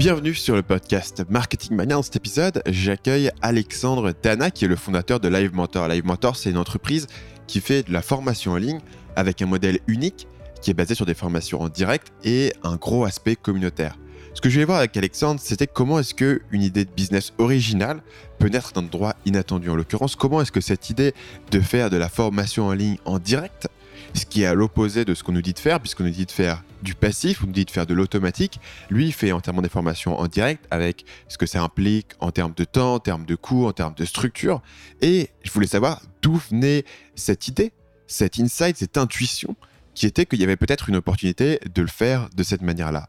Bienvenue sur le podcast Marketing Mania. Dans cet épisode, j'accueille Alexandre Dana, qui est le fondateur de Live Mentor. Live Mentor, c'est une entreprise qui fait de la formation en ligne avec un modèle unique qui est basé sur des formations en direct et un gros aspect communautaire. Ce que je voulais voir avec Alexandre, c'était comment est-ce que une idée de business originale peut naître d'un droit inattendu. En l'occurrence, comment est-ce que cette idée de faire de la formation en ligne en direct, ce qui est à l'opposé de ce qu'on nous dit de faire, puisqu'on nous dit de faire du passif, on nous dit de faire de l'automatique, lui il fait en termes des formations en direct avec ce que ça implique en termes de temps, en termes de coûts, en termes de structure. Et je voulais savoir d'où venait cette idée, cette insight, cette intuition qui était qu'il y avait peut-être une opportunité de le faire de cette manière-là.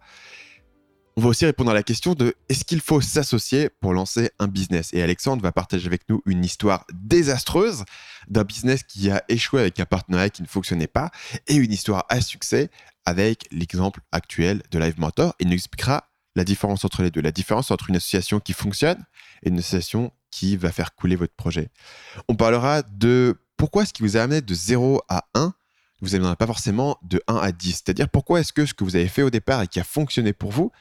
On va aussi répondre à la question de est-ce qu'il faut s'associer pour lancer un business? Et Alexandre va partager avec nous une histoire désastreuse d'un business qui a échoué avec un partenariat qui ne fonctionnait pas et une histoire à succès avec l'exemple actuel de Live Mentor. Il nous expliquera la différence entre les deux, la différence entre une association qui fonctionne et une association qui va faire couler votre projet. On parlera de pourquoi est-ce qui vous a amené de 0 à 1 vous n'avez pas forcément de 1 à 10. C'est-à-dire pourquoi est-ce que ce que vous avez fait au départ et qui a fonctionné pour vous,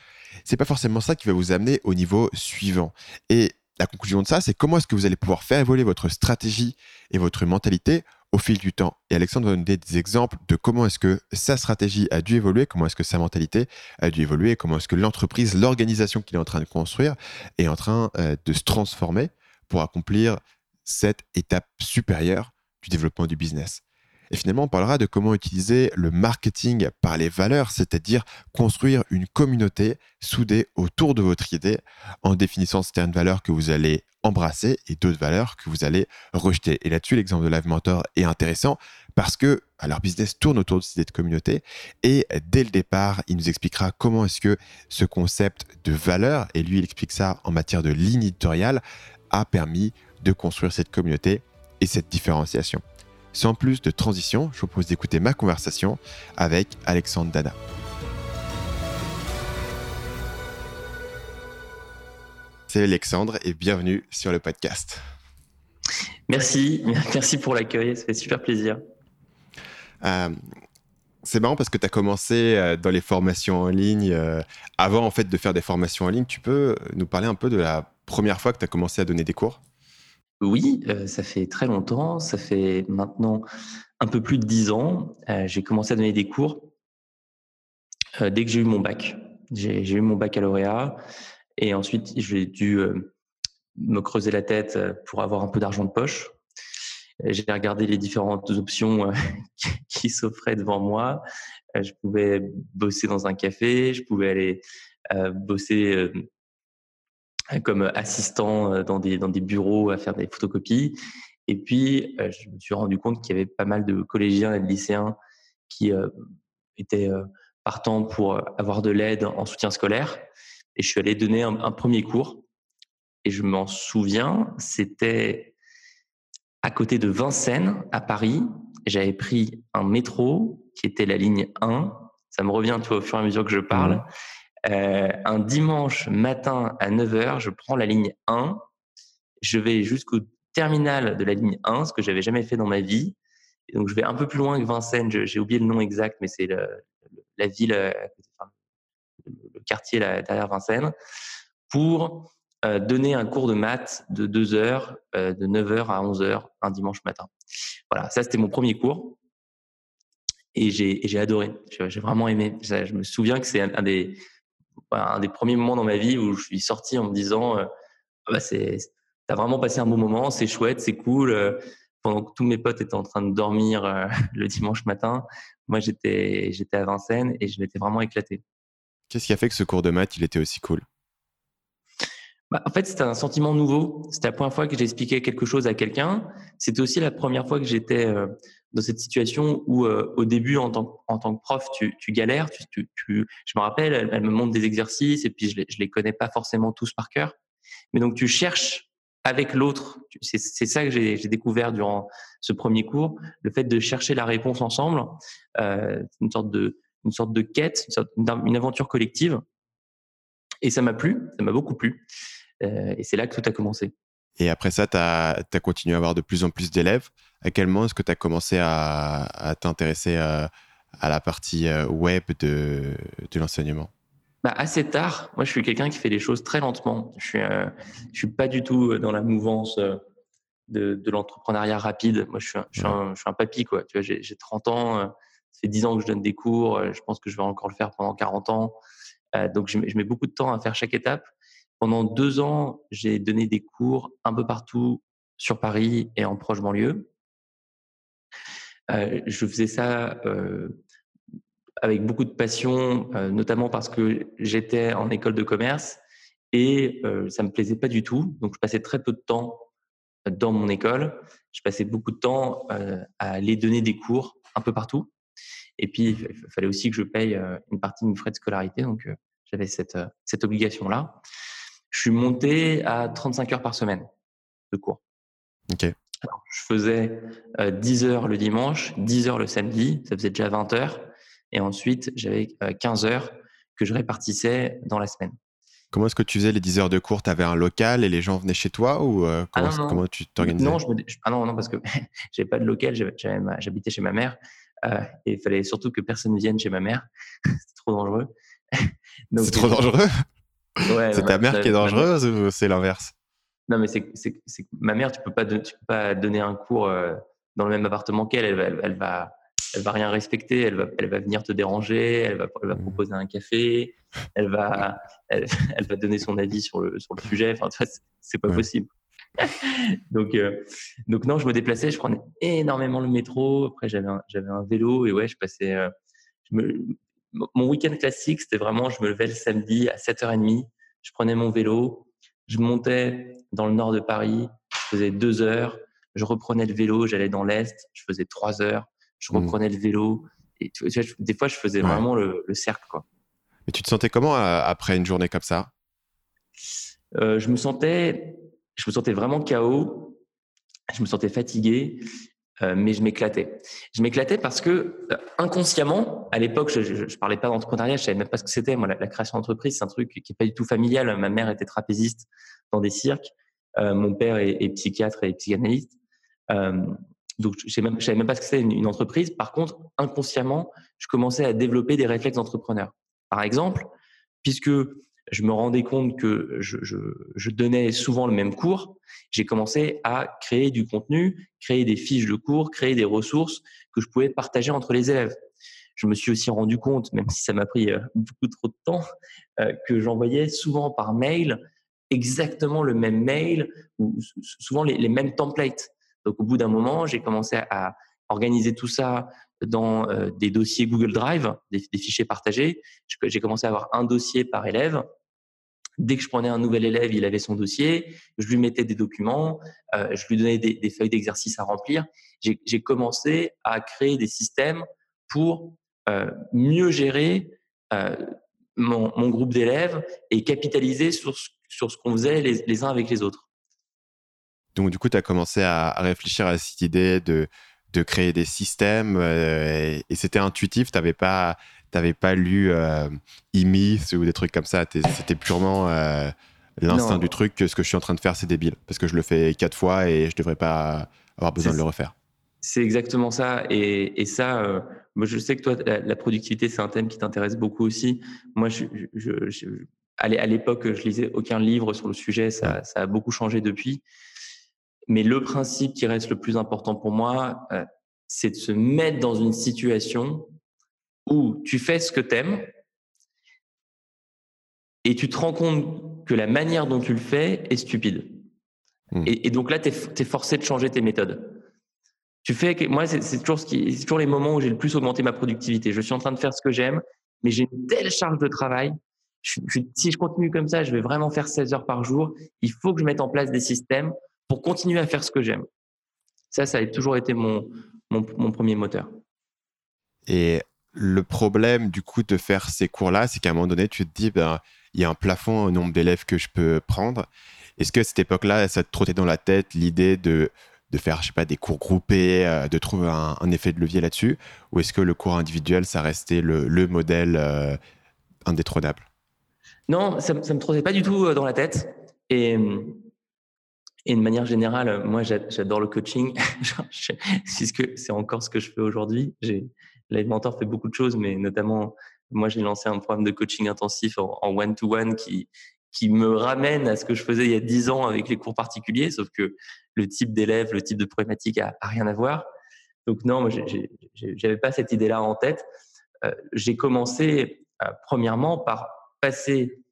c'est pas forcément ça qui va vous amener au niveau suivant. Et la conclusion de ça, c'est comment est-ce que vous allez pouvoir faire évoluer votre stratégie et votre mentalité au fil du temps? Et Alexandre va nous donner des exemples de comment est-ce que sa stratégie a dû évoluer, comment est-ce que sa mentalité a dû évoluer, comment est-ce que l'entreprise, l'organisation qu'il est en train de construire est en train euh, de se transformer pour accomplir cette étape supérieure du développement du business. Et finalement, on parlera de comment utiliser le marketing par les valeurs, c'est-à-dire construire une communauté soudée autour de votre idée en définissant certaines valeurs que vous allez embrasser et d'autres valeurs que vous allez rejeter. Et là-dessus, l'exemple de Live Mentor est intéressant parce que leur business tourne autour de cette idée de communauté et dès le départ, il nous expliquera comment est-ce que ce concept de valeur, et lui il explique ça en matière de ligne éditoriale, a permis de construire cette communauté et cette différenciation. Sans plus de transition, je vous propose d'écouter ma conversation avec Alexandre Dana. C'est Alexandre et bienvenue sur le podcast. Merci, merci pour l'accueil, ça fait super plaisir. Euh, c'est marrant parce que tu as commencé euh, dans les formations en ligne. Euh, avant en fait de faire des formations en ligne, tu peux nous parler un peu de la première fois que tu as commencé à donner des cours? Oui, euh, ça fait très longtemps. Ça fait maintenant un peu plus de dix ans. Euh, j'ai commencé à donner des cours euh, dès que j'ai eu mon bac. J'ai eu mon baccalauréat et ensuite j'ai dû me creuser la tête pour avoir un peu d'argent de poche. J'ai regardé les différentes options qui s'offraient devant moi. Je pouvais bosser dans un café, je pouvais aller bosser comme assistant euh, dans des, bureaux à faire des photocopies. Et puis, euh, je me suis rendu compte qu'il y avait pas mal de collégiens et de lycéens qui euh, étaient partants pour avoir de l'aide en soutien scolaire. Et je suis allé donner un, premier cours. Et je m'en souviens, c'était à côté de Vincennes, à Paris. J'avais pris un métro qui était la ligne 1. Ça me revient, tu au fur et à mesure que je parle. Euh, un dimanche matin à 9h, je prends la ligne 1, je vais jusqu'au terminal de la ligne 1, ce que j'avais jamais fait dans ma vie. Donc je vais un peu plus loin que Vincennes, j'ai oublié le nom exact, mais c'est la ville, euh, le quartier derrière Vincennes, pour euh, donner un cours de maths de 2 heures, de 9h à 11h, un dimanche matin. Voilà, ça c'était mon premier cours. Et j'ai adoré, j'ai vraiment aimé. Je me souviens que c'est un, des, un des premiers moments dans ma vie où je suis sorti en me disant euh, ah bah c'est t'as vraiment passé un bon moment, c'est chouette, c'est cool. Euh, pendant que tous mes potes étaient en train de dormir euh, le dimanche matin, moi j'étais j'étais à Vincennes et je m'étais vraiment éclaté. Qu'est-ce qui a fait que ce cours de maths il était aussi cool? Bah, en fait, c'était un sentiment nouveau. C'était la première fois que j'expliquais quelque chose à quelqu'un. C'était aussi la première fois que j'étais dans cette situation où, euh, au début, en tant, en tant que prof, tu, galères. Je me rappelle, elle, me montre des exercices et puis je les, je les connais pas forcément tous par cœur. Mais donc, tu cherches avec l'autre. C'est ça que j'ai découvert durant ce premier cours, le fait de chercher la réponse ensemble, euh, une sorte de une sorte de quête, une, une aventure collective. Et ça m'a plu, ça m'a beaucoup plu. Euh, et c'est là que tout a commencé. Et après ça, tu as, continué à avoir de plus en plus d'élèves. À quel moment est-ce que tu as commencé à, t'intéresser à, la partie euh, web de, de l'enseignement? Bah, assez tard. Moi, je suis quelqu'un qui fait les choses très lentement. Je suis, je suis pas du tout dans la mouvance de, de l'entrepreneuriat rapide. Moi, je suis un, je suis un, je suis un papy, quoi. Tu vois, j'ai 30 ans, ça fait 10 ans que je donne des cours. Je pense que je vais encore le faire pendant 40 ans. donc, je, je mets beaucoup de temps à faire chaque étape. Pendant deux ans, j'ai donné des cours un peu partout sur Paris et en proche banlieue. Je faisais ça avec beaucoup de passion, notamment parce que j'étais en école de commerce et ça me plaisait pas du tout. Donc, je passais très peu de temps dans mon école. Je passais beaucoup de temps à aller donner des cours un peu partout. Et puis, il fallait aussi que je paye une partie de mes frais de scolarité. Donc, j'avais cette, cette obligation-là. Je suis monté à 35 heures par semaine de cours. Ok. Je faisais 10 heures le dimanche, 10 heures le samedi, ça faisait déjà 20 heures. Et ensuite, j'avais 15 heures que je répartissais dans la semaine. Comment est-ce que tu faisais les 10 heures de cours? Tu avais un local et les gens venaient chez toi ou euh, ah comment, tu t'organisais? Non, ah non, non, parce que j'avais pas de local, j'habitais chez ma mère euh, et il fallait surtout que personne vienne chez ma mère. c'est trop dangereux. c'est trop dangereux? Ouais, C'est ta mère qui est dangereuse ou c'est l'inverse? Non, mais c'est ma mère, tu peux pas, tu peux pas donner un cours euh, dans le même appartement qu'elle. Elle, elle, elle, va, elle va rien respecter, elle va, elle va venir te déranger, elle va, elle va mmh. proposer un café, elle va, elle, va donner son avis sur le, sur le sujet. Enfin, c'est pas possible. donc, euh, donc non, je me déplaçais, je prenais énormément le métro. Après, j'avais un, j'avais un vélo et ouais, je passais. Euh, je me, mon week-end classique, c'était vraiment, je me levais le samedi à 7h30, je prenais mon vélo, je montais dans le nord de Paris, je faisais deux heures, je reprenais le vélo, j'allais dans l'est, je faisais trois heures, je mmh. reprenais le vélo. Et des fois, je faisais vraiment le, cercle. Quoi. Et tu te sentais comment euh, après une journée comme ça? Euh, je, me sentais, je me sentais vraiment KO. Je me sentais fatigué, euh, mais je m'éclatais. Je m'éclatais parce que inconsciemment, à l'époque, je, ne parlais pas d'entrepreneuriat, je savais même pas ce que c'était. Moi, la, création d'entreprise, c'est un truc qui est pas du tout familial. Ma mère était trapéziste dans des cirques. mon père est, est, psychiatre et psychanalyste. Donc, je ne savais même pas ce que c'était une, entreprise. Par contre, inconsciemment, je commençais à développer des réflexes d'entrepreneur. Par exemple, puisque je me rendais compte que je, donnais souvent le même cours, j'ai commencé à créer du contenu, créer des fiches de cours, créer des ressources que je pouvais partager entre les élèves. Je me suis aussi rendu compte, même si ça m'a pris euh, beaucoup trop de temps, euh, que j'envoyais souvent par mail exactement le même mail ou souvent les mêmes templates. Donc, au bout d'un moment, j'ai commencé à organiser tout ça dans euh, des dossiers Google Drive, des, fichiers partagés. J'ai commencé à avoir un dossier par élève. Dès que je prenais un nouvel élève, il avait son dossier. Je lui mettais des documents, euh, je lui donnais des, feuilles d'exercice à remplir. J'ai commencé à créer des systèmes pour euh, mieux gérer mon, groupe d'élèves et capitaliser sur, ce qu'on faisait les uns avec les autres. Donc, du coup, tu as commencé à, réfléchir à cette idée de, créer des systèmes euh, et, c'était intuitif. Tu n'avais pas, pas lu euh, e ou des trucs comme ça. C'était purement euh, l'instinct du truc que ce que je suis en train de faire, c'est débile. Parce que je le fais quatre fois et je ne devrais pas avoir besoin de le refaire. C'est exactement ça. Et, et ça, euh, moi, je sais que toi, la, productivité, c'est un thème qui t'intéresse beaucoup aussi. Moi, je, je, à l'époque, je lisais aucun livre sur le sujet. Ça, ça a beaucoup changé depuis. Mais le principe qui reste le plus important pour moi, euh, c'est de se mettre dans une situation où tu fais ce que tu aimes et tu te rends compte que la manière dont tu le fais est stupide. Mmh. Et, donc là, tu es, forcé de changer tes méthodes. Tu fais que, moi, c'est toujours, ce qui, toujours les moments où j'ai le plus augmenté ma productivité. Je suis en train de faire ce que j'aime, mais j'ai une telle charge de travail. si je continue comme ça, je vais vraiment faire 16 heures par jour. Il faut que je mette en place des systèmes pour continuer à faire ce que j'aime. Ça, ça a toujours été mon, mon, premier moteur. Et le problème du coup de faire ces cours-là, c'est qu'à un moment donné, tu te dis, ben, il y a un plafond au nombre d'élèves que je peux prendre. Est-ce que à cette époque-là, ça te trottait dans la tête l'idée de, de faire, je sais pas, des cours groupés, euh, de trouver un, effet de levier là-dessus? Ou est-ce que le cours individuel, ça restait le, le modèle euh, indétrônable? Non, ça ne me trottait pas du tout euh, dans la tête. Et et de manière générale, moi, j'adore le coaching. c'est encore ce que je fais aujourd'hui. Live Mentor fait beaucoup de choses, mais notamment Moi, j'ai lancé un programme de coaching intensif en one-to-one qui, qui me ramène à ce que je faisais il y a dix ans avec les cours particuliers, sauf que le type d'élève, le type de problématique a, rien à voir. Donc non, j'avais pas cette idée-là en tête. Euh, j'ai commencé euh, premièrement par passer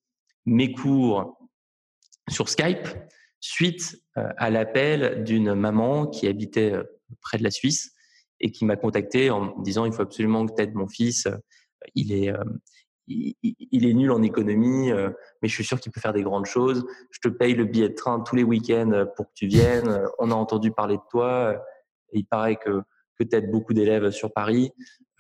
mes cours sur Skype suite euh, à l'appel d'une maman qui habitait près de la Suisse et qui m'a contacté en me disant il faut absolument que tu aides mon fils. Il est, il, est nul en économie, euh, mais je suis sûr qu'il peut faire des grandes choses. Je te paye le billet de train tous les week-ends euh, pour que tu viennes. Euh, on a entendu parler de toi. il paraît que, que tu aides beaucoup d'élèves sur Paris.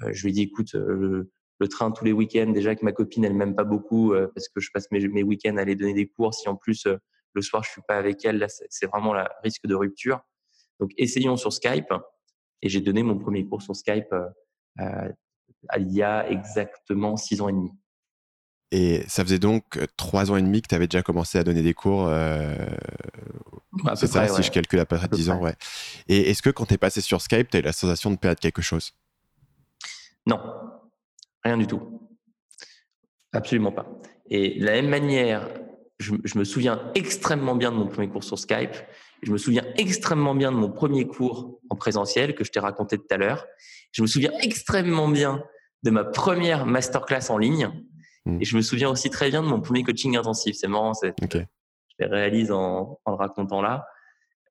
je lui ai dit, écoute, le, train tous les week-ends, déjà que ma copine, elle m'aime pas beaucoup parce que je passe mes, mes week-ends à aller donner des cours. Si en plus, le soir, je suis pas avec elle, là, c'est vraiment le risque de rupture. Donc, essayons sur Skype. Et j'ai donné mon premier cours sur Skype il y a exactement six ans et demi. Et ça faisait donc euh, trois ans et demi que tu avais déjà commencé à donner des cours. Euh... c'est ça, si je calcule à peu près 10 ans, ouais. Et est-ce que quand tu es passé sur Skype, tu as eu la sensation de perdre quelque chose? Non, rien du tout. Absolument pas. Et de la même manière, je, me souviens extrêmement bien de mon premier cours sur Skype. Je me souviens extrêmement bien de mon premier cours en présentiel que je t'ai raconté tout à l'heure. Je me souviens extrêmement bien de ma première masterclass en ligne. Hmm. Et je me souviens aussi très bien de mon premier coaching intensif. C'est marrant, je les réalise en, le racontant là.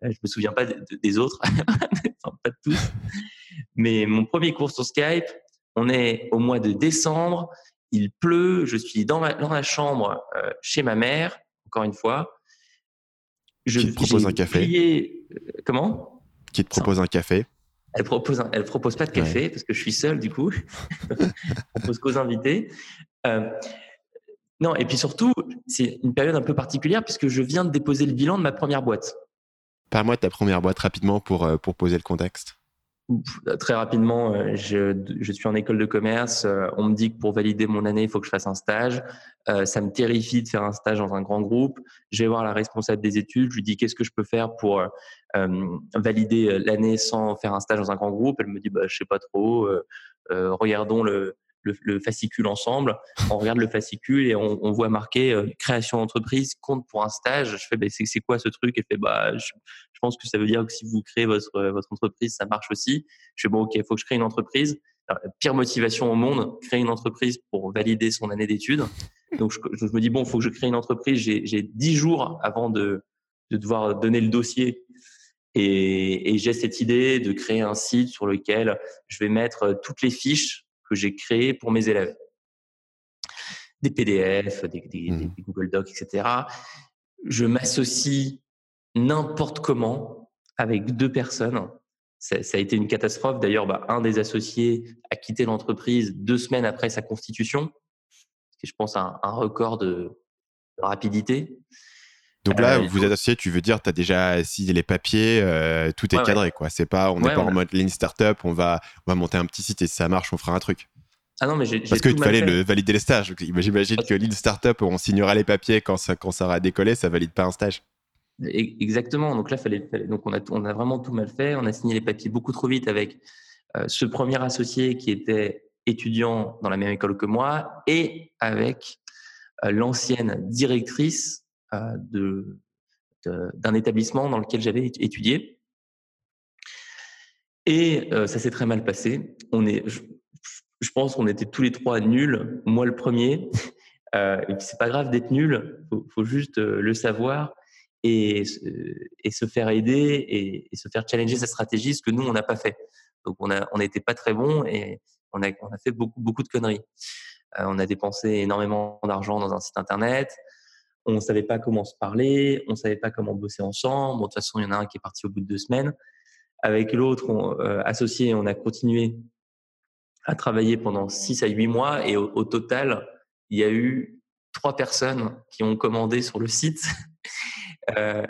Euh, je me souviens pas des autres, enfin, pas de tous. Mais mon premier cours sur Skype, on est au mois de décembre, il pleut, je suis dans, dans la chambre euh, chez ma mère, encore une fois. Je, qui te propose un café euh, Comment? Qui te propose un café? Elle propose, elle propose pas de café parce que je suis seul du coup. elle propose qu'aux invités. Euh, non, et puis surtout, c'est une période un peu particulière puisque je viens de déposer le bilan de ma première boîte. Parle-moi de ta première boîte rapidement pour, euh, pour poser le contexte. Très rapidement, euh, je, suis en école de commerce. Euh, on me dit que pour valider mon année, il faut que je fasse un stage. Euh, ça me terrifie de faire un stage dans un grand groupe. Je vais voir la responsable des études. Je lui dis qu'est-ce que je peux faire pour valider l'année sans faire un stage dans un grand groupe? Elle me dit bah, je sais pas trop. regardons le, le, fascicule ensemble. On regarde le fascicule et on, voit marqué euh, création d'entreprise, compte pour un stage. Je fais, bah, c'est quoi ce truc? Elle fait, bah, je, pense que ça veut dire que si vous créez votre, euh, votre entreprise, ça marche aussi. Je fais, bon, ok, il faut que je crée une entreprise. pire motivation au monde, créer une entreprise pour valider son année d'études. Donc, je, me dis, bon, il faut que je crée une entreprise. J'ai dix jours avant de, de devoir donner le dossier et, et j'ai cette idée de créer un site sur lequel je vais mettre toutes les fiches que j'ai créé pour mes élèves. Des PDF, mmh. des, Google Docs, etc. Je m'associe n'importe comment avec deux personnes. Ça, a été une catastrophe. D'ailleurs, bah, un des associés a quitté l'entreprise deux semaines après sa constitution. C'est, je pense, un, un record de, rapidité. Donc là, euh, vous êtes associé, tu veux dire, tu as déjà signé les papiers, euh, tout est cadré, quoi. C'est pas, on n'est pas en mode lean startup, on va, on va monter un petit site et si ça marche, on fera un truc. Ah non, mais j'ai, Parce qu'il fallait le, valider les stages. J'imagine que lean startup, on signera les papiers quand ça, quand ça aura décollé, ça valide pas un stage. Exactement. Donc là, fallait, donc on a, on a vraiment tout mal fait. On a signé les papiers beaucoup trop vite avec euh, ce premier associé qui était étudiant dans la même école que moi et avec l'ancienne directrice euh, de, d'un établissement dans lequel j'avais étudié. Et euh, ça s'est très mal passé. On est, je, pense qu'on était tous les trois nuls, moi le premier. Euh, et c'est pas grave d'être nul, faut, faut juste euh, le savoir et, et, se faire aider et, se faire challenger sa stratégie, ce que nous on n'a pas fait. Donc on on n'était pas très bon et on a, on a fait beaucoup, beaucoup de conneries. on a dépensé énormément d'argent dans un site internet on ne savait pas comment se parler, on ne savait pas comment bosser ensemble. de toute façon, il y en a un qui est parti au bout de deux semaines. Avec l'autre euh, associé, on a continué à travailler pendant six à huit mois et au, total, il y a eu trois personnes qui ont commandé sur le site. euh,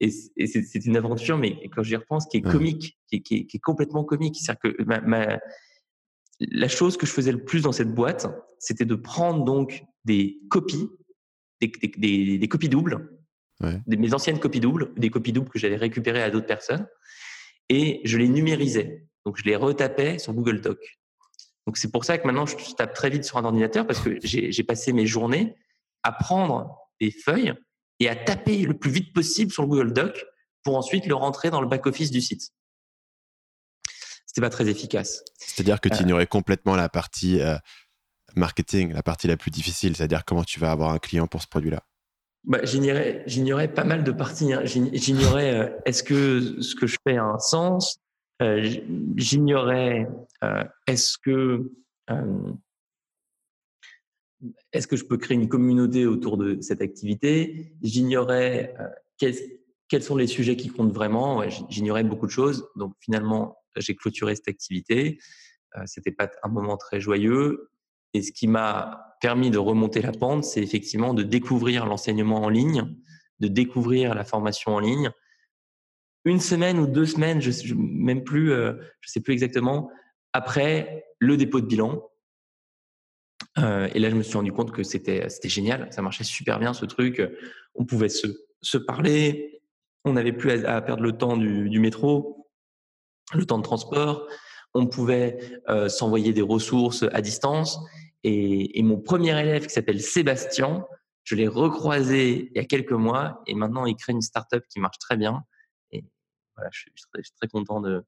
et, c'est une aventure, mais quand j'y repense, qui est comique, qui est, complètement comique. C'est-à-dire que ma, la chose que je faisais le plus dans cette boîte, c'était de prendre donc des copies des, copies doubles, mes anciennes copies doubles, des copies doubles que j'avais récupérées à d'autres personnes, et je les numérisais. Donc je les retapais sur Google Doc. Donc c'est pour ça que maintenant je tape très vite sur un ordinateur parce que j'ai passé mes journées à prendre des feuilles et à taper le plus vite possible sur le Google Doc pour ensuite le rentrer dans le back-office du site. C'était pas très efficace. C'est-à-dire que tu euh. ignorais complètement la partie euh, marketing, la partie la plus difficile, c'est-à-dire comment tu vas avoir un client pour ce produit-là. Bah, j'ignorais, pas mal de parties. Hein. J'ignorais euh, est-ce que ce que je fais a un sens. j'ignorais est-ce que est-ce que je peux créer une communauté autour de cette activité? J'ignorais euh, quels, sont les sujets qui comptent vraiment? J'ignorais beaucoup de choses. Donc finalement, j'ai clôturé cette activité. Euh, C'était pas un moment très joyeux. Et ce qui m'a permis de remonter la pente, c'est effectivement de découvrir l'enseignement en ligne, de découvrir la formation en ligne. Une semaine ou deux semaines, je, je même plus, euh, je sais plus exactement. Après le dépôt de bilan, euh, et là, je me suis rendu compte que c'était génial, ça marchait super bien ce truc. On pouvait se, se parler, on n'avait plus à, perdre le temps du, métro, le temps de transport. On pouvait euh, s'envoyer des ressources à distance. Et, et mon premier élève qui s'appelle Sébastien, je l'ai recroisé il y a quelques mois et maintenant il crée une startup qui marche très bien. Et voilà, je suis, très, très, content de,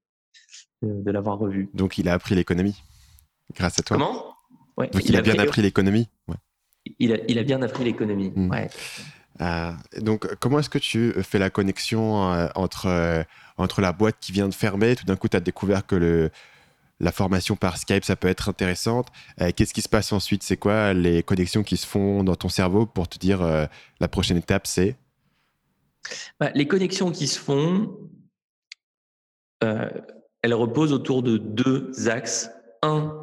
de, de l'avoir revu. Donc il a appris l'économie grâce à toi. Comment? Donc il, a, bien appris l'économie. Il, a, bien appris l'économie. Hmm. Euh, donc comment est-ce que tu fais la connexion euh, entre, euh, entre la boîte qui vient de fermer, tout d'un coup tu as découvert que le, la formation par Skype, ça peut être intéressante. Qu'est-ce qui se passe ensuite? C'est quoi les connexions qui se font dans ton cerveau pour te dire la prochaine étape, c'est? Bah, Les connexions qui se font, elles reposent autour de deux axes. Un,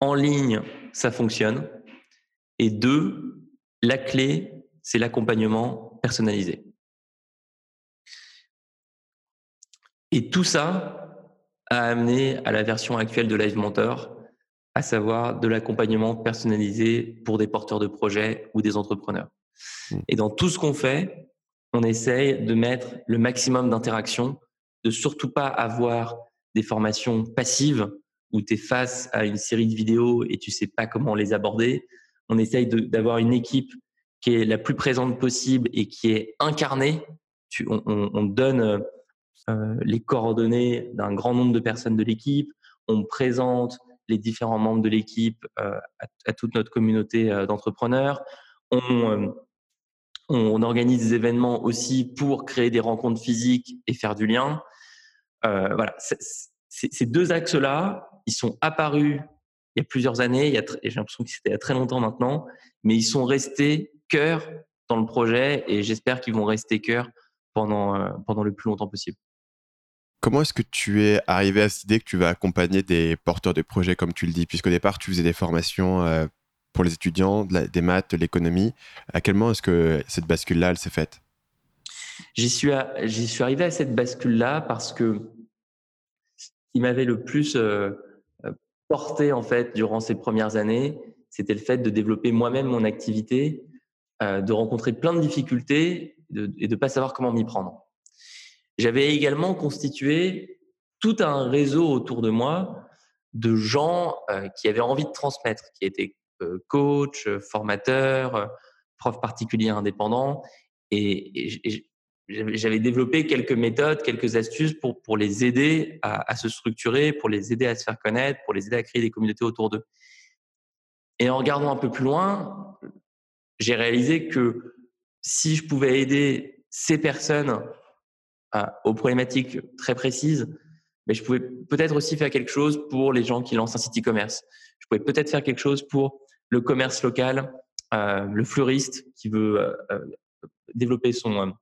en ligne, ça fonctionne. Et deux, la clé, c'est l'accompagnement personnalisé. Et tout ça a amené à la version actuelle de Live Mentor, à savoir de l'accompagnement personnalisé pour des porteurs de projets ou des entrepreneurs. Mmh. Et dans tout ce qu'on fait, on essaye de mettre le maximum d'interaction, de surtout pas avoir des formations passives où tu es face à une série de vidéos et tu sais pas comment les aborder. On essaye d'avoir une équipe qui est la plus présente possible et qui est incarnée. Tu, on, on, donne euh, les coordonnées d'un grand nombre de personnes de l'équipe. On présente les différents membres de l'équipe euh, à, toute notre communauté euh, d'entrepreneurs. On, organise des événements aussi pour créer des rencontres physiques et faire du lien. voilà, ces deux axes-là, ils sont apparus il y a plusieurs années, j'ai l'impression que c'était il y a très longtemps maintenant, mais ils sont restés cœur dans le projet et j'espère qu'ils vont rester cœur euh, pendant le plus longtemps possible. Comment est-ce que tu es arrivé à cette idée que tu vas accompagner des porteurs de projets, comme tu le dis, puisqu'au départ, tu faisais des formations euh, pour les étudiants, des maths, de l'économie. À quel moment est-ce que cette bascule-là, elle s'est faite? J'y suis, arrivé à cette bascule-là parce que qui m'avait le plus euh, euh, porté en fait durant ces premières années, c'était le fait de développer moi-même mon activité, de rencontrer plein de difficultés et de ne pas savoir comment m'y prendre. J'avais également constitué tout un réseau autour de moi de gens qui avaient envie de transmettre, qui étaient coach, formateurs, profs particuliers indépendants. Et, et, j'avais développé quelques méthodes, quelques astuces pour, les aider à, se structurer, pour les aider à se faire connaître, pour les aider à créer des communautés autour d'eux. Et en regardant un peu plus loin, j'ai réalisé que si je pouvais aider ces personnes aux problématiques très précises, mais je pouvais peut-être aussi faire quelque chose pour les gens qui lancent un site e-commerce. Je pouvais peut-être faire quelque chose pour le commerce local, euh, le fleuriste qui veut euh, euh développer son,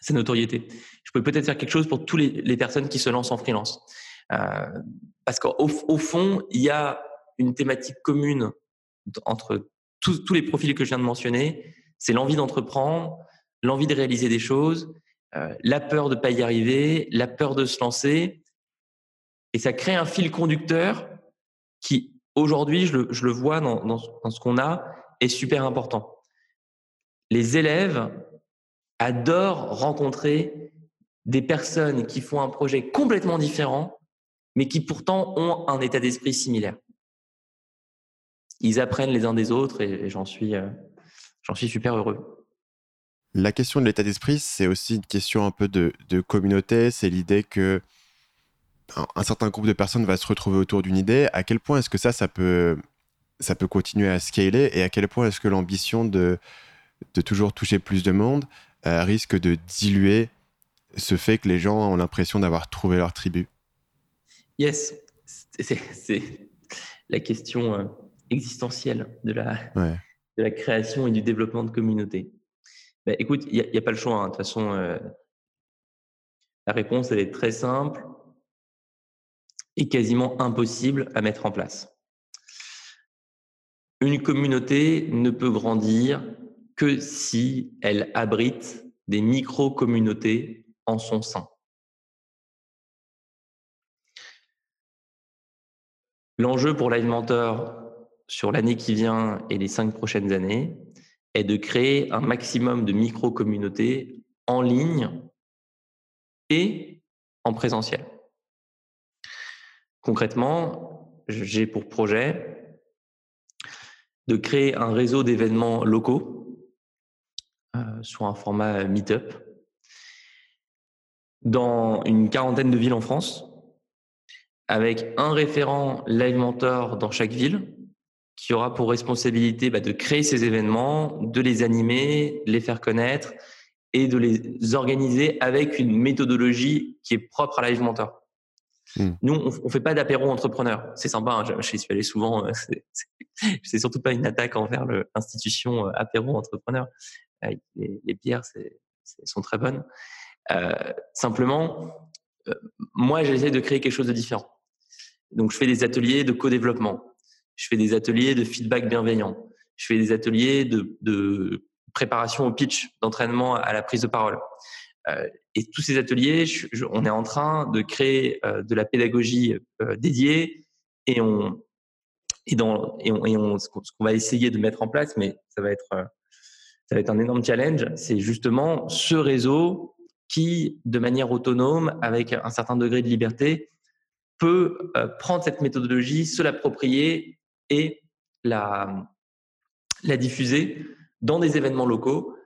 sa notoriété. Je peux peut-être faire quelque chose pour toutes les, personnes qui se lancent en freelance. Parce qu'au au fond, il y a une thématique commune entre tous, les profils que je viens de mentionner. C'est l'envie d'entreprendre, l'envie de réaliser des choses, euh, la peur de ne pas y arriver, la peur de se lancer. Et ça crée un fil conducteur qui, aujourd'hui, je, le, vois dans, ce qu'on a, est super important. Les élèves adore rencontrer des personnes qui font un projet complètement différent, mais qui pourtant ont un état d'esprit similaire. ils apprennent les uns des autres et, j'en suis, j'en suis super heureux. La question de l'état d'esprit, c'est aussi une question un peu de, de communauté. C'est l'idée que un, certain groupe de personnes va se retrouver autour d'une idée. À quel point est-ce que ça, ça peut, ça peut continuer à scaler et à quel point est-ce que l'ambition de, de toujours toucher plus de monde risque de diluer ce fait que les gens ont l'impression d'avoir trouvé leur tribu? Yes, c'est la question euh, existentielle de la, de la création et du développement de communautés. Bah, écoute, il n'y a, pas le choix. Hein. De toute façon, euh, la réponse, elle est très simple et quasiment impossible à mettre en place. Une communauté ne peut grandir que si elle abrite des micro-communautés en son sein. L'enjeu pour Live Mentor sur l'année qui vient et les cinq prochaines années est de créer un maximum de micro-communautés en ligne et en présentiel. Concrètement, j'ai pour projet de créer un réseau d'événements locaux euh, sur un format meet-up dans une quarantaine de villes en France, avec un référent live mentor dans chaque ville, qui aura pour responsabilité bah, de créer ces événements, de les animer, de les faire connaître et de les organiser avec une méthodologie qui est propre à Live Mentor. Hmm. Nous, on, ne fait pas d'apéro entrepreneur. C'est sympa, hein, je, suis allé souvent. Euh, c'est surtout pas une attaque envers l'institution euh, apéro entrepreneur. Les, les bières, sont très bonnes. Euh, simplement, euh, moi, j'essaie de créer quelque chose de différent. Donc, je fais des ateliers de co-développement. Je fais des ateliers de feedback bienveillant. Je fais des ateliers de, préparation au pitch, d'entraînement à la prise de parole. Euh, et tous ces ateliers, on est en train de créer euh, de la pédagogie euh, dédiée et on et on, et on ce qu'on va essayer de mettre en place, mais ça va être ça va être un énorme challenge, c'est justement ce réseau qui, de manière autonome, avec un certain degré de liberté, peut prendre cette méthodologie, se l'approprier et la, la diffuser dans des événements locaux.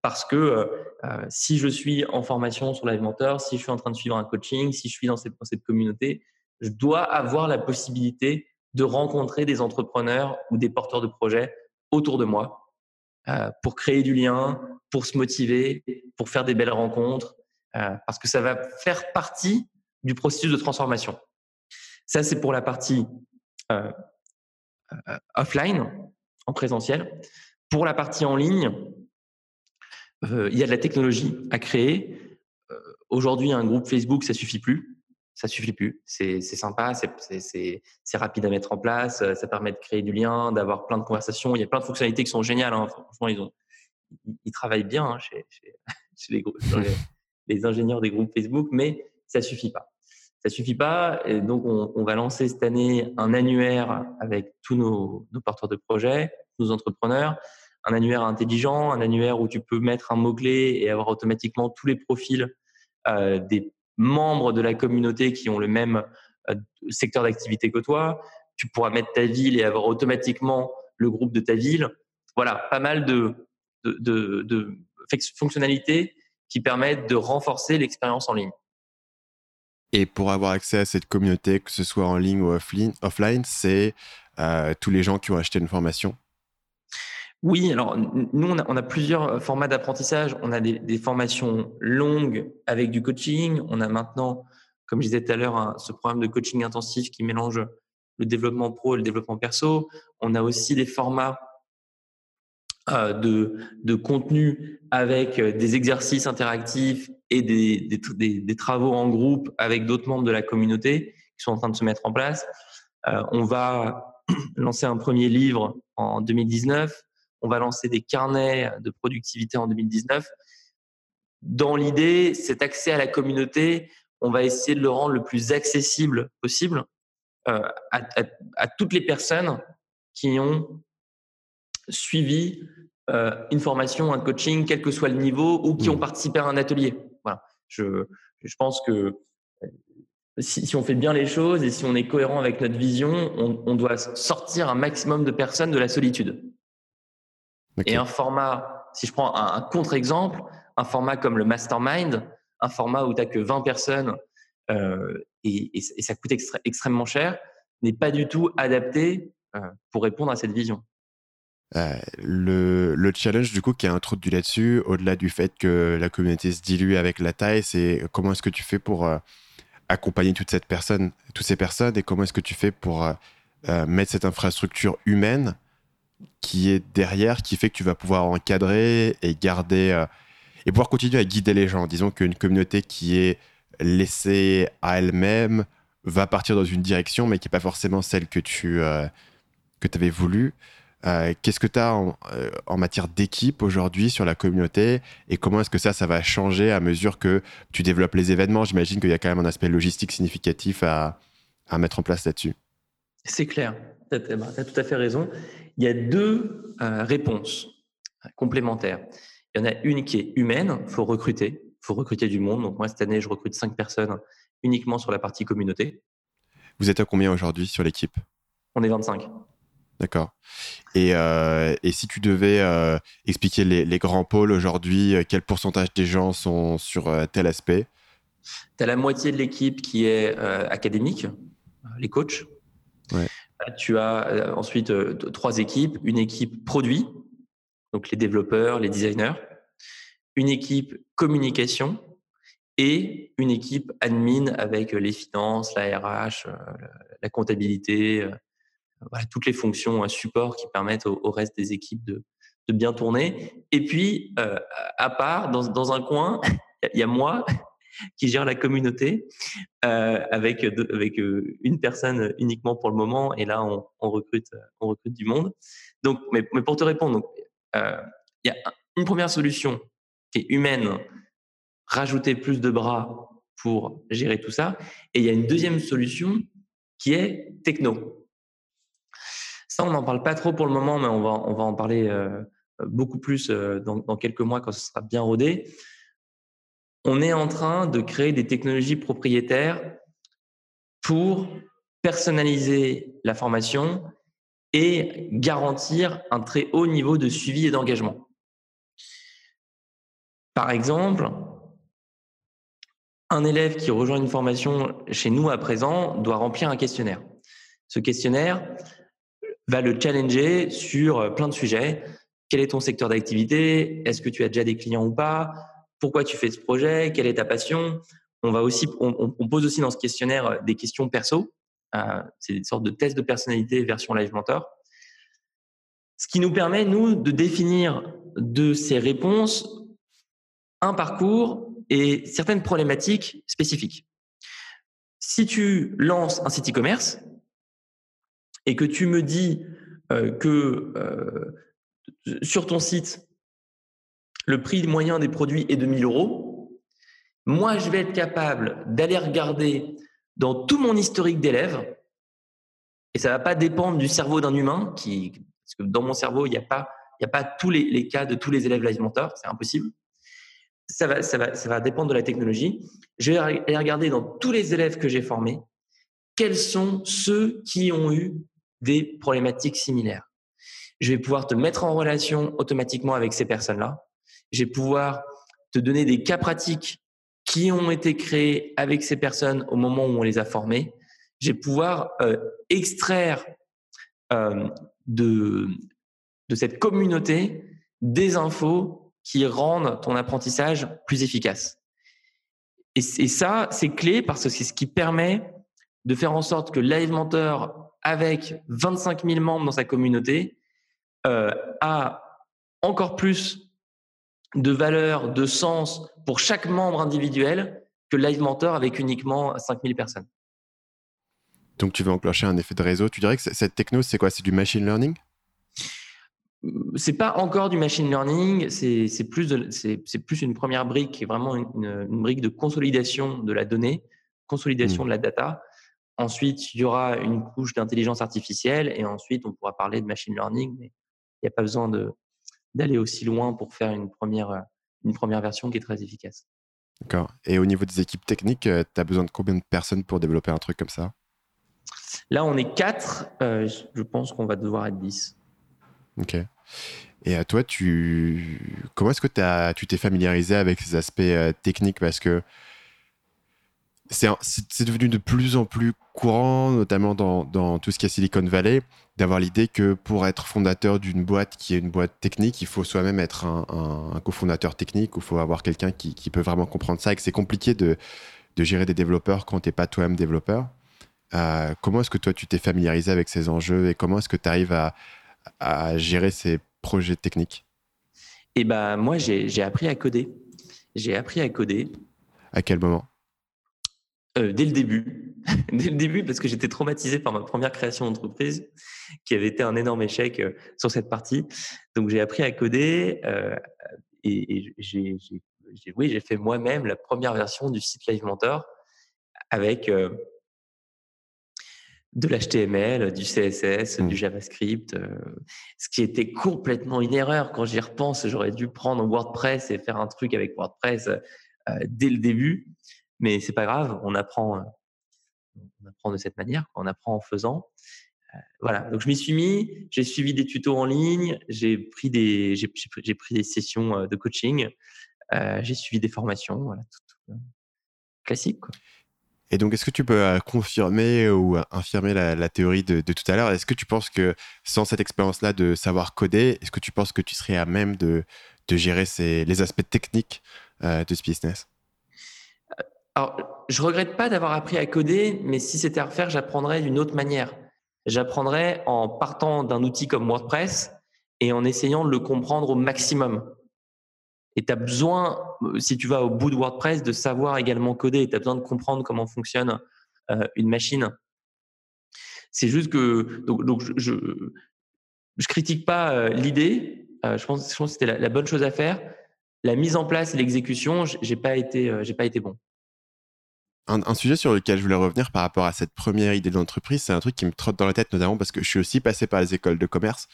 Parce que euh, euh, si je suis en formation sur Live Mentor, si je suis en train de suivre un coaching, si je suis dans cette, communauté, je dois avoir la possibilité de rencontrer des entrepreneurs ou des porteurs de projets autour de moi pour créer du lien, pour se motiver, pour faire des belles rencontres, euh, parce que ça va faire partie du processus de transformation. Ça, c'est pour la partie euh, euh, offline, en présentiel. Pour la partie en ligne, il y a de la technologie à créer. Aujourd'hui, un groupe Facebook, ça suffit plus. Ça suffit plus. C'est sympa, c'est rapide à mettre en place, ça permet de créer du lien, d'avoir plein de conversations. Il y a plein de fonctionnalités qui sont géniales. Hein. Franchement, ils travaillent bien hein, chez, les, les, ingénieurs des groupes Facebook, mais ça suffit pas. Ça suffit pas. Et donc, on, va lancer cette année un annuaire avec tous nos, porteurs de projets, nos entrepreneurs, un annuaire intelligent, un annuaire où tu peux mettre un mot-clé et avoir automatiquement tous les profils euh, des membres de la communauté qui ont le même euh, secteur d'activité que toi. Tu pourras mettre ta ville et avoir automatiquement le groupe de ta ville. Voilà, pas mal de, de, fonctionnalités qui permettent de renforcer l'expérience en ligne. Et pour avoir accès à cette communauté, que ce soit en ligne ou offline, c'est euh, tous les gens qui ont acheté une formation Oui, alors nous, on a, plusieurs formats d'apprentissage. On a des, formations longues avec du coaching. On a maintenant, comme je disais tout à l'heure, ce programme de coaching intensif qui mélange le développement pro et le développement perso. On a aussi des formats euh, de, de contenu avec euh, des exercices interactifs et des, des, travaux en groupe avec d'autres membres de la communauté qui sont en train de se mettre en place. Euh, on va lancer un premier livre en 2019. On va lancer des carnets de productivité en 2019. Dans l'idée, cet accès à la communauté, on va essayer de le rendre le plus accessible possible euh, à, à toutes les personnes qui ont suivi euh, une formation, un coaching, quel que soit le niveau, ou qui ont mmh. participé à un atelier. Voilà. Je, je pense que si, on fait bien les choses et si on est cohérent avec notre vision, on, doit sortir un maximum de personnes de la solitude. Et un format, si je prends un, contre-exemple, un format comme le mastermind, un format où tu n'as que 20 personnes euh, et, ça coûte extrêmement cher, n'est pas du tout adapté euh, pour répondre à cette vision. Euh, le, challenge du coup qui est introduit là-dessus, au-delà du fait que la communauté se dilue avec la taille, c'est comment est-ce que tu fais pour accompagner toute cette personne, toutes ces personnes et comment est-ce que tu fais pour mettre cette infrastructure humaine qui est derrière, qui fait que tu vas pouvoir encadrer et garder et pouvoir continuer à guider les gens. Disons qu'une communauté qui est laissée à elle-même va partir dans une direction, mais qui n'est pas forcément celle que tu euh, que avais voulu. Euh, qu'est-ce que tu as euh, en, matière d'équipe aujourd'hui sur la communauté et comment est-ce que ça, ça va changer à mesure que tu développes les événements? J'imagine qu'il y a quand même un aspect logistique significatif à, à mettre en place là-dessus. C'est clair, tu as, tout à fait raison. Il y a deux réponses complémentaires. Il y en a une qui est humaine, il faut recruter, il faut recruter du monde. Donc moi, cette année, je recrute cinq personnes uniquement sur la partie communauté. Vous êtes à combien aujourd'hui sur l'équipe? On est 25. D'accord. Et, euh, et, si tu devais euh, expliquer les, grands pôles aujourd'hui, euh, quel pourcentage des gens sont sur tel aspect? Tu as la moitié de l'équipe qui est académique, les coachs. Tu as ensuite trois équipes, une équipe produit, donc les développeurs, les designers, une équipe communication et une équipe admin avec les finances, la RH, la comptabilité, voilà, toutes les fonctions euh, support qui permettent au, reste des équipes de, bien tourner. Et puis, à part, dans, un coin, il y a moi qui gère la communauté euh, avec, avec une personne uniquement pour le moment. Et là, on, recrute, on recrute du monde. Donc, mais, mais pour te répondre, euh, il y a une première solution qui est humaine, rajouter plus de bras pour gérer tout ça. Et il y a une deuxième solution qui est techno. Ça, on n'en parle pas trop pour le moment, mais on va, on va en parler euh, beaucoup plus euh, dans, dans, quelques mois quand ce sera bien rodé. On est en train de créer des technologies propriétaires pour personnaliser la formation et garantir un très haut niveau de suivi et d'engagement. Par exemple, un élève qui rejoint une formation chez nous à présent doit remplir un questionnaire. Ce questionnaire va le challenger sur plein de sujets. Quel est ton secteur d'activité? Est-ce que tu as déjà des clients ou pas? Pourquoi tu fais ce projet? Quelle est ta passion? On, va aussi, on, pose aussi dans ce questionnaire des questions perso euh, c'est une sorte de test de personnalité version Live Mentor. Ce qui nous permet, nous, de définir de ces réponses un parcours et certaines problématiques spécifiques. Si tu lances un site e-commerce et que tu me dis euh, que euh, sur ton site, le prix moyen des produits est de 1000 euros, moi, je vais être capable d'aller regarder dans tout mon historique d'élèves, et ça ne va pas dépendre du cerveau d'un humain, qui, parce que dans mon cerveau, il n'y a pas, il a pas tous les, cas de tous les élèves Live Mentor, c'est impossible. Ça va, ça, va, ça va dépendre de la technologie. Je vais aller regarder dans tous les élèves que j'ai formés, quels sont ceux qui ont eu des problématiques similaires. Je vais pouvoir te mettre en relation automatiquement avec ces personnes-là. Je vais pouvoir te donner des cas pratiques qui ont été créés avec ces personnes au moment où on les a formés. Je vais pouvoir euh, extraire euh, de, de cette communauté des infos qui rendent ton apprentissage plus efficace. Et, ça, c'est clé parce que c'est ce qui permet de faire en sorte que Live Mentor, avec 25 000 membres dans sa communauté, euh, a encore plus de valeur, de sens pour chaque membre individuel que Live Mentor avec uniquement 5000 personnes. Donc tu veux enclencher un effet de réseau. Tu dirais que cette techno, c'est quoi? C'est du machine learning? C'est pas encore du machine learning, c'est plus, plus une première brique qui est vraiment une, brique de consolidation de la donnée, consolidation hmm. de la data. Ensuite, il y aura une couche d'intelligence artificielle et ensuite, on pourra parler de machine learning, mais il n'y a pas besoin d'aller aussi loin pour faire une première, une première version qui est très efficace. D'accord. Et au niveau des équipes techniques, tu as besoin de combien de personnes pour développer un truc comme ça? Là, on est 4. je pense qu'on va devoir être 10. Ok. Et à toi, tu... comment est-ce que tu t'es familiarisé avec ces aspects techniques? Parce que c'est devenu de plus en plus courant, notamment dans, tout ce qui est Silicon Valley, d'avoir l'idée que pour être fondateur d'une boîte qui est une boîte technique, il faut soi-même être un, cofondateur technique, ou il faut avoir quelqu'un qui, peut vraiment comprendre ça, et que c'est compliqué de, gérer des développeurs quand tu n'es pas toi-même développeur. Euh, comment est-ce que toi, tu t'es familiarisé avec ces enjeux et comment est-ce que tu arrives à, gérer ces projets techniques? Eh ben, moi, j'ai appris à coder. J'ai appris à coder. À quel moment? Euh, dès le début. dès le début, parce que j'étais traumatisé par ma première création d'entreprise, qui avait été un énorme échec euh, sur cette partie. Donc, j'ai appris à coder euh, et, j'ai, oui, j'ai fait moi-même la première version du site Live Mentor avec de l'HTML, du CSS, du mmh. JavaScript, ce qui était complètement une erreur quand j'y repense. J'aurais dû prendre WordPress et faire un truc avec WordPress dès le début. Mais c'est pas grave, on apprend, euh, on apprend de cette manière, on apprend en faisant. Euh, voilà, donc je m'y suis mis, j'ai suivi des tutos en ligne, j'ai pris des, j'ai, pris des sessions euh, de coaching, j'ai suivi des formations, voilà, tout, classique. Et donc, est-ce que tu peux confirmer ou infirmer la, théorie de, tout à l'heure? Est-ce que tu penses que sans cette expérience-là de savoir coder, est-ce que tu penses que tu serais à même de, gérer les aspects techniques de ce business? Alors, je regrette pas d'avoir appris à coder, mais si c'était à refaire, j'apprendrais d'une autre manière. J'apprendrais en partant d'un outil comme WordPress et en essayant de le comprendre au maximum. Et tu as besoin, si tu vas au bout de WordPress, de savoir également coder. Tu as besoin de comprendre comment fonctionne euh, une machine. C'est juste que donc, je, critique pas euh, l'idée. Euh, je pense, je pense que c'était la, la, bonne chose à faire. La mise en place et l'exécution, j'ai pas été, j'ai pas été bon. Un, sujet sur lequel je voulais revenir par rapport à cette première idée d'entreprise, c'est un truc qui me trotte dans la tête, notamment parce que je suis aussi passé par les écoles de commerce.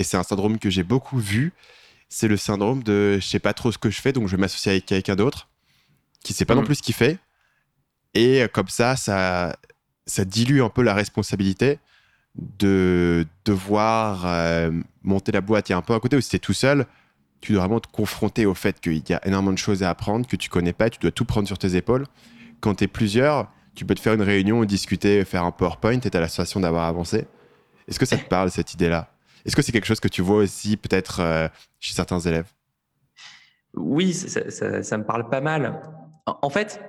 Et c'est un syndrome que j'ai beaucoup vu. C'est le syndrome de je sais pas trop ce que je fais, donc je vais m'associer avec quelqu'un d'autre qui sait pas non mmh. plus ce qu'il fait. Et comme ça, ça, ça dilue un peu la responsabilité de devoir euh, monter la boîte. Il y a un peu à côté où si tu es tout seul, tu dois vraiment te confronter au fait qu'il y a énormément de choses à apprendre, que tu connais pas, tu dois tout prendre sur tes épaules quand tu es plusieurs, tu peux te faire une réunion, discuter, faire un PowerPoint et tu as la d'avoir avancé. Est-ce que ça te parle, cette idée-là? Est-ce que c'est quelque chose que tu vois aussi peut-être euh, chez certains élèves? Oui, ça, me parle pas mal. En fait,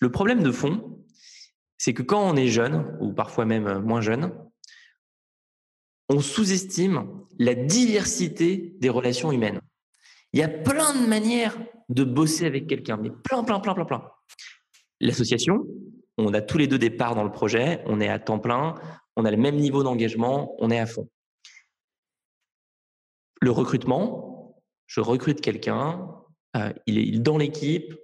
le problème de fond, c'est que quand on est jeune, ou parfois même moins jeune, on sous-estime la diversité des relations humaines. Il y a plein de manières de bosser avec quelqu'un, mais plein, plein, plein, plein, plein. L'association, on a tous les deux des parts dans le projet, on est à temps plein, on a le même niveau d'engagement, on est à fond. Le recrutement, je recrute quelqu'un, euh, il est dans l'équipe,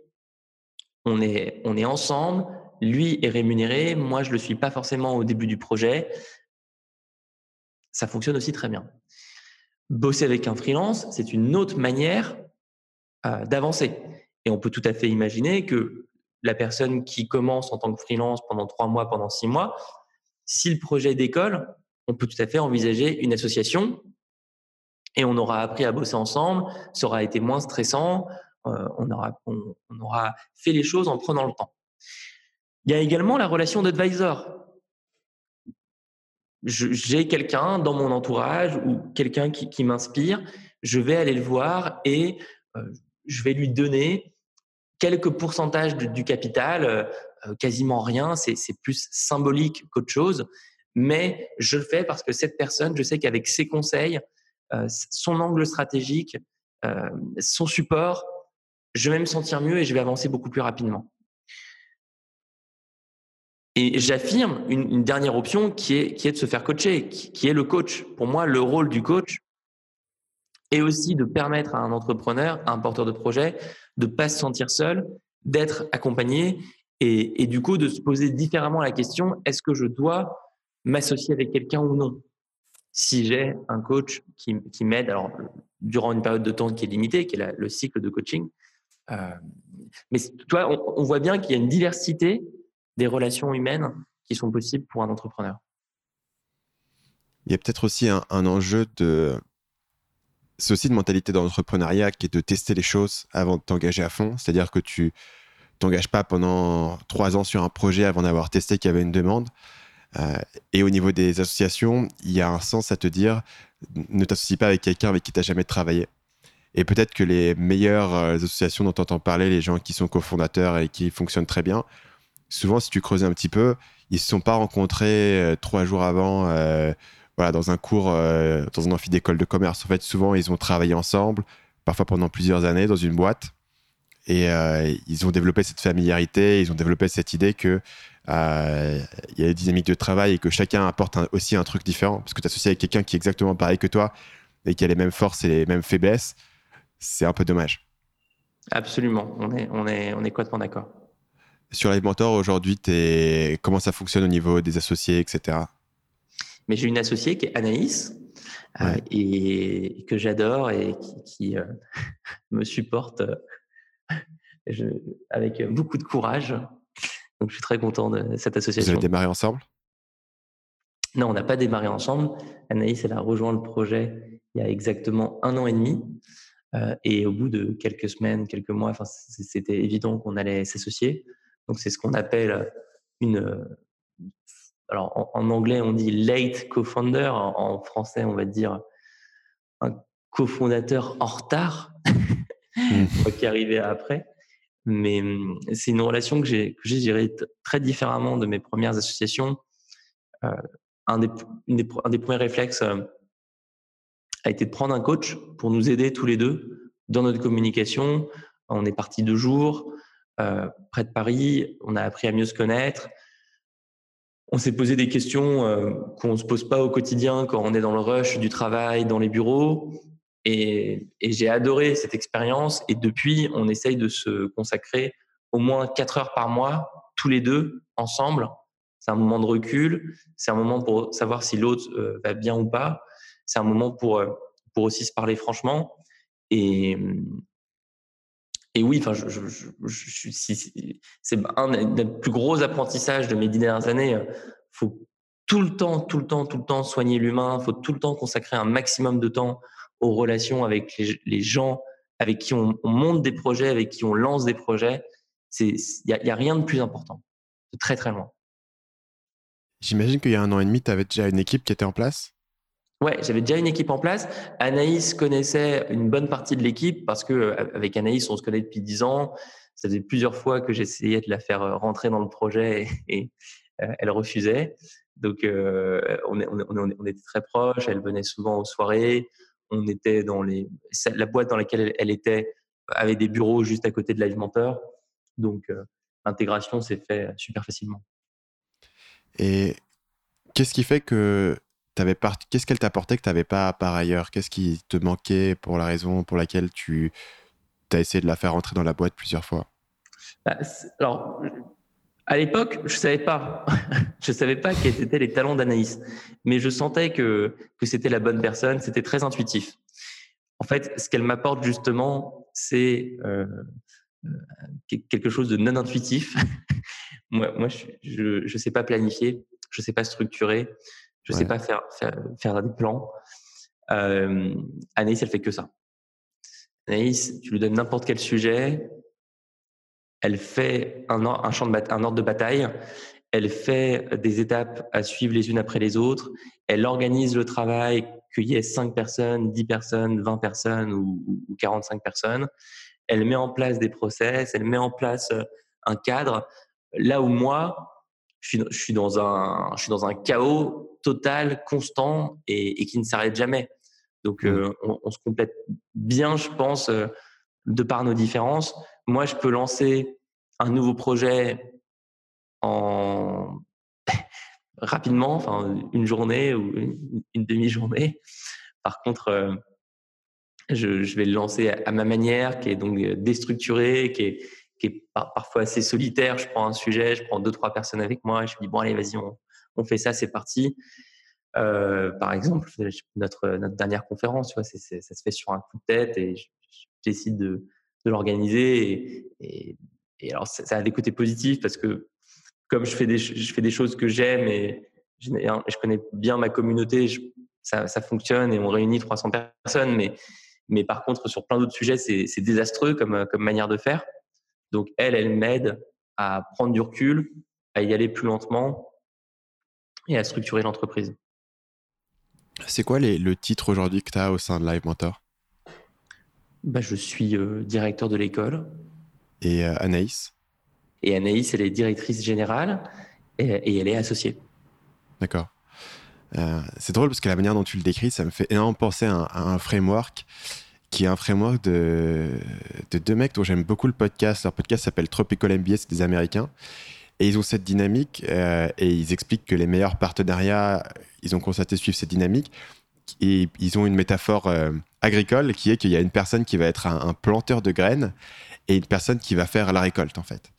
on est, on est ensemble, lui est rémunéré, moi je ne le suis pas forcément au début du projet. Ça fonctionne aussi très bien. Bosser avec un freelance, c'est une autre manière euh, d'avancer. Et on peut tout à fait imaginer que la personne qui commence en tant que freelance pendant trois mois, pendant six mois, si le projet décolle, on peut tout à fait envisager une association et on aura appris à bosser ensemble, ça aura été moins stressant, euh, on, aura, on, aura fait les choses en prenant le temps. Il y a également la relation d'advisor. J'ai quelqu'un dans mon entourage ou quelqu'un qui, m'inspire, je vais aller le voir et euh, je vais lui donner quelques pourcentages du capital, euh, euh, quasiment rien, c'est plus symbolique qu'autre chose, mais je le fais parce que cette personne, je sais qu'avec ses conseils, euh, son angle stratégique, son support, je vais me sentir mieux et je vais avancer beaucoup plus rapidement. Et j'affirme une, dernière option qui est, qui est de se faire coacher, qui, est le coach. Pour moi, le rôle du coach est aussi de permettre à un entrepreneur, à un porteur de projet, de pas se sentir seul, d'être accompagné et, du coup de se poser différemment la question est-ce que je dois m'associer avec quelqu'un ou non? Si j'ai un coach qui, m'aide, alors durant une période de temps qui est limitée, qui est le cycle de coaching, mais toi, on voit bien qu'il y a une diversité des relations humaines qui sont possibles pour un entrepreneur. Il y a peut-être aussi un, enjeu de. C'est aussi une mentalité d'entrepreneuriat qui est de tester les choses avant de t'engager à fond. C'est-à-dire que tu t'engages pas pendant trois ans sur un projet avant d'avoir testé qu'il y avait une demande. Euh, et au niveau des associations, il y a un sens à te dire ne t'associe pas avec quelqu'un avec qui tu n'as jamais travaillé. Et peut-être que les meilleures euh, associations dont tu entends parler, les gens qui sont cofondateurs et qui fonctionnent très bien, souvent, si tu creuses un petit peu, ils ne se sont pas rencontrés euh, trois jours avant voilà, dans un cours, euh, dans un amphi d'école de commerce. En fait, souvent, ils ont travaillé ensemble, parfois pendant plusieurs années dans une boîte. Et euh, ils ont développé cette familiarité, ils ont développé cette idée que euh, il y a des dynamiques de travail et que chacun apporte aussi un truc différent. Parce que tu associé avec quelqu'un qui est exactement pareil que toi et qui a les mêmes forces et les mêmes faiblesses, c'est un peu dommage. Absolument, on est, on est, on est complètement d'accord. Sur Live Mentor, aujourd'hui, comment ça fonctionne au niveau des associés, etc. Mais j'ai une associée qui est Anaïs euh, et, que j'adore et qui, euh, me supporte euh, avec beaucoup de courage. Donc je suis très content de cette association. Vous avez démarré ensemble? Non, on n'a pas démarré ensemble. Anaïs, elle a rejoint le projet il y a exactement un an et demi. et au bout de quelques semaines, quelques mois, c'était évident qu'on allait s'associer. Donc c'est ce qu'on appelle une alors en, anglais on dit late co-founder, en, français on va dire un cofondateur en retard, qui est arrivé après. Mais mmh, c'est une relation que j'ai, que j'ai très différemment de mes premières associations. Euh, un, des, un, des, premiers réflexes euh, a été de prendre un coach pour nous aider tous les deux dans notre communication. On est parti deux jours euh, près de Paris, on a appris à mieux se connaître, on s'est posé des questions euh, qu'on ne se pose pas au quotidien quand on est dans le rush du travail, dans les bureaux. Et, j'ai adoré cette expérience. Et depuis, on essaye de se consacrer au moins quatre heures par mois, tous les deux, ensemble. C'est un moment de recul. C'est un moment pour savoir si l'autre euh, va bien ou pas. C'est un moment pour, euh, pour aussi se parler franchement. Et oui, enfin, je, je, je, c'est un des plus gros apprentissages de mes dix dernières années. Il faut tout le temps, tout le temps, tout le temps soigner l'humain. Faut tout le temps consacrer un maximum de temps aux relations avec les, gens avec qui on, on, monte des projets, avec qui on lance des projets. Il n'y a rien de plus important. De très, très loin. J'imagine qu'il y a un an et demi, tu avais déjà une équipe qui était en place? Ouais, j'avais déjà une équipe en place. Anaïs connaissait une bonne partie de l'équipe parce que euh, avec Anaïs, on se connaît depuis dix ans. Ça faisait plusieurs fois que j'essayais de la faire euh, rentrer dans le projet et, euh, elle refusait. Donc on, était très proches. Elle venait souvent aux soirées. On était dans la boîte dans laquelle elle, était avait des bureaux juste à côté de Live Mentor. Donc l'intégration s'est faite super facilement. Et qu'est-ce qui fait que Qu'est-ce qu'elle t'apportait que tu n'avais pas par ailleurs? Qu'est-ce qui te manquait pour la raison pour laquelle tu as essayé de la faire rentrer dans la boîte plusieurs fois? Bah, Alors, à l'époque, je ne savais pas. je savais pas quels étaient les talents d'Anaïs. Mais je sentais que, c'était la bonne personne. C'était très intuitif. En fait, ce qu'elle m'apporte justement, c'est euh, euh, quelque chose de non intuitif. moi, je ne sais pas planifier, je ne sais pas structurer, je ne sais pas faire, faire, des plans. Euh, Anaïs, elle fait que ça. Anaïs, tu lui donnes n'importe quel sujet, elle fait un, un, champ de un ordre de bataille, elle fait des étapes à suivre les unes après les autres, elle organise le travail, qu'il y ait 5 personnes, 10 personnes, 20 personnes ou, ou 45 personnes. Elle met en place des process, elle met en place euh, un cadre. Là où moi, je suis, dans un, je suis dans un chaos total, constant et, qui ne s'arrête jamais. Donc, mmh. euh, on, se complète bien, je pense, euh, de par nos différences. Moi, je peux lancer un nouveau projet en rapidement, enfin une journée ou une, demi-journée. Par contre, euh, je, je, vais le lancer à ma manière, qui est donc déstructurée, qui est, qui est parfois assez solitaire. Je prends un sujet, je prends deux, trois personnes avec moi, je me dis, bon, allez, vas-y, on, fait ça, c'est parti. Euh, par exemple, notre, dernière conférence, ça se fait sur un coup de tête et je, décide de, l'organiser. Et, alors, ça, a des côtés positifs parce que comme je fais des, choses que j'aime et je, je, connais bien ma communauté, ça, fonctionne et on réunit 300 personnes. Mais, mais par contre, sur plein d'autres sujets, c'est désastreux comme, comme manière de faire. Donc, elle, elle m'aide à prendre du recul, à y aller plus lentement et à structurer l'entreprise. C'est quoi les, le titre aujourd'hui que tu as au sein de Live Mentor? Bah, Je suis euh, directeur de l'école. Et euh, Anaïs? Et Anaïs, elle est directrice générale et, elle est associée. D'accord. Euh, c'est drôle parce que la manière dont tu le décris, ça me fait énormément penser à un, framework qui est un framework de, de deux mecs dont j'aime beaucoup le podcast. Leur podcast s'appelle Tropical MBA, c'est des Américains. Et ils ont cette dynamique et ils expliquent que les meilleurs partenariats ils ont constaté suivre cette dynamique. Et ils ont une métaphore euh, agricole qui est qu'il y a une personne qui va être un, planteur de graines et une personne qui va faire la récolte, en fait.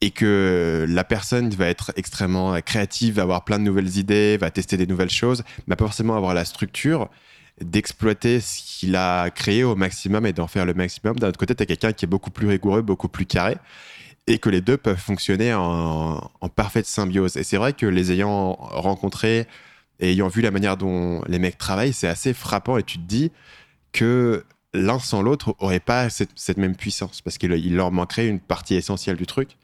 Et que la personne va être extrêmement créative, va avoir plein de nouvelles idées, va tester des nouvelles choses, mais pas forcément avoir la structure d'exploiter ce qu'il a créé au maximum et d'en faire le maximum. D'un autre côté, tu as quelqu'un qui est beaucoup plus rigoureux, beaucoup plus carré, et que les deux peuvent fonctionner en, parfaite symbiose. Et c'est vrai que les ayant rencontrés, et ayant vu la manière dont les mecs travaillent, c'est assez frappant et tu te dis que l'un sans l'autre aurait pas cette, même puissance parce qu'il leur manquerait une partie essentielle du truc.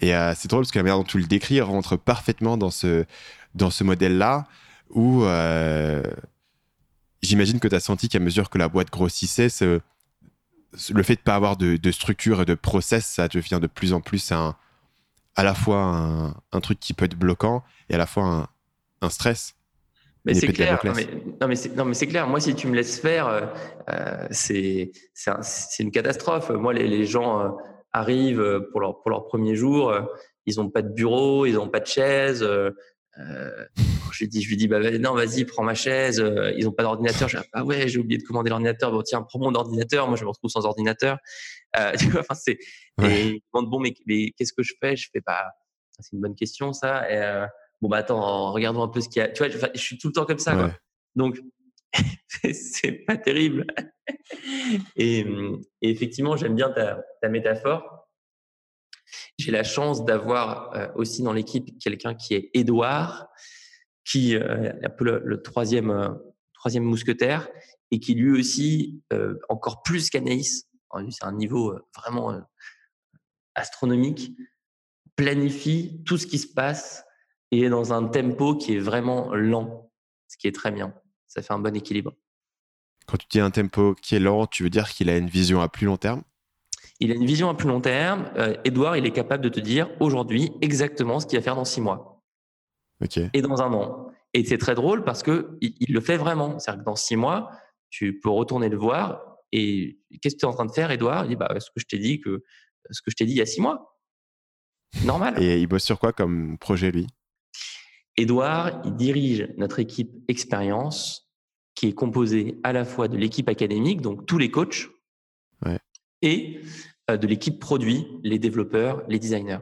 Et euh, c'est drôle parce que la manière dont tu le décris rentre parfaitement dans ce, dans ce modèle-là où euh, j'imagine que tu as senti qu'à mesure que la boîte grossissait, ce, le fait de ne pas avoir de, structure et de process, ça devient de plus en plus un, à la fois un, un, truc qui peut être bloquant et à la fois un, un stress. Mais c'est clair. Non mais, non mais c'est clair. Moi, si tu me laisses faire, euh, euh, c'est c'est une catastrophe. Moi, les, les gens euh, arrivent pour leur pour leur premier jour, ils ont pas de bureau, ils ont pas de chaise. Je lui dis, je lui dis, bah non, vas-y, prends ma chaise. ils ont pas d'ordinateur. Je dis, ah ouais, j'ai oublié de commander l'ordinateur. Bon tiens, prends mon ordinateur. Moi, je me retrouve sans ordinateur. tu vois, enfin c'est. Et ils demandent bon, mais, mais qu'est-ce que je fais? Je fais pas. Bah, c'est une bonne question ça. Et, bon bah attends, regardons un peu ce qu'il y a. Tu vois, je suis tout le temps comme ça. Quoi. Donc c'est pas terrible. et, effectivement, j'aime bien ta, ta métaphore. J'ai la chance d'avoir euh, aussi dans l'équipe quelqu'un qui est Édouard, qui euh, est un peu le, troisième, euh, troisième mousquetaire et qui lui aussi, encore plus qu'Anaïs, c'est un niveau vraiment astronomique, planifie tout ce qui se passe et dans un tempo qui est vraiment lent, ce qui est très bien. Ça fait un bon équilibre. Quand tu dis un tempo qui est lent, tu veux dire qu'il a une vision à plus long terme? Il a une vision à plus long terme. Euh, Edouard, il est capable de te dire aujourd'hui exactement ce qu'il va faire dans six mois. Et dans un an. Et c'est très drôle parce que il, le fait vraiment. C'est-à-dire que dans six mois, tu peux retourner le voir et qu'est-ce que tu es en train de faire, Edouard Il dit bah, ce que je t'ai dit que ce que je t'ai dit il y a six mois. Normal. Et il bosse sur quoi comme projet lui? Edouard, il dirige notre équipe expérience qui est composée à la fois de l'équipe académique, donc tous les coachs, et euh, de l'équipe produit, les développeurs, les designers.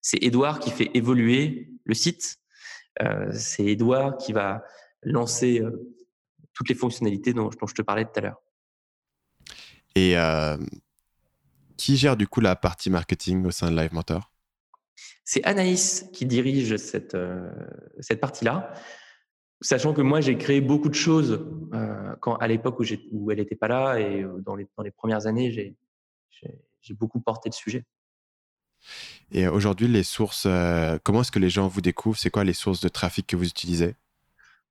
C'est Edouard qui fait évoluer le site. Euh, c'est Edouard qui va lancer euh, toutes les fonctionnalités dont, je te parlais tout à l'heure. Et qui gère du coup la partie marketing au sein de Live Mentor? C'est Anaïs qui dirige cette, euh, cette partie-là, sachant que moi, j'ai créé beaucoup de choses euh, quand, à l'époque où, où, elle n'était pas là et dans les, dans les premières années, j'ai beaucoup porté le sujet. Et aujourd'hui, les sources, comment est-ce que les gens vous découvrent? C'est quoi les sources de trafic que vous utilisez?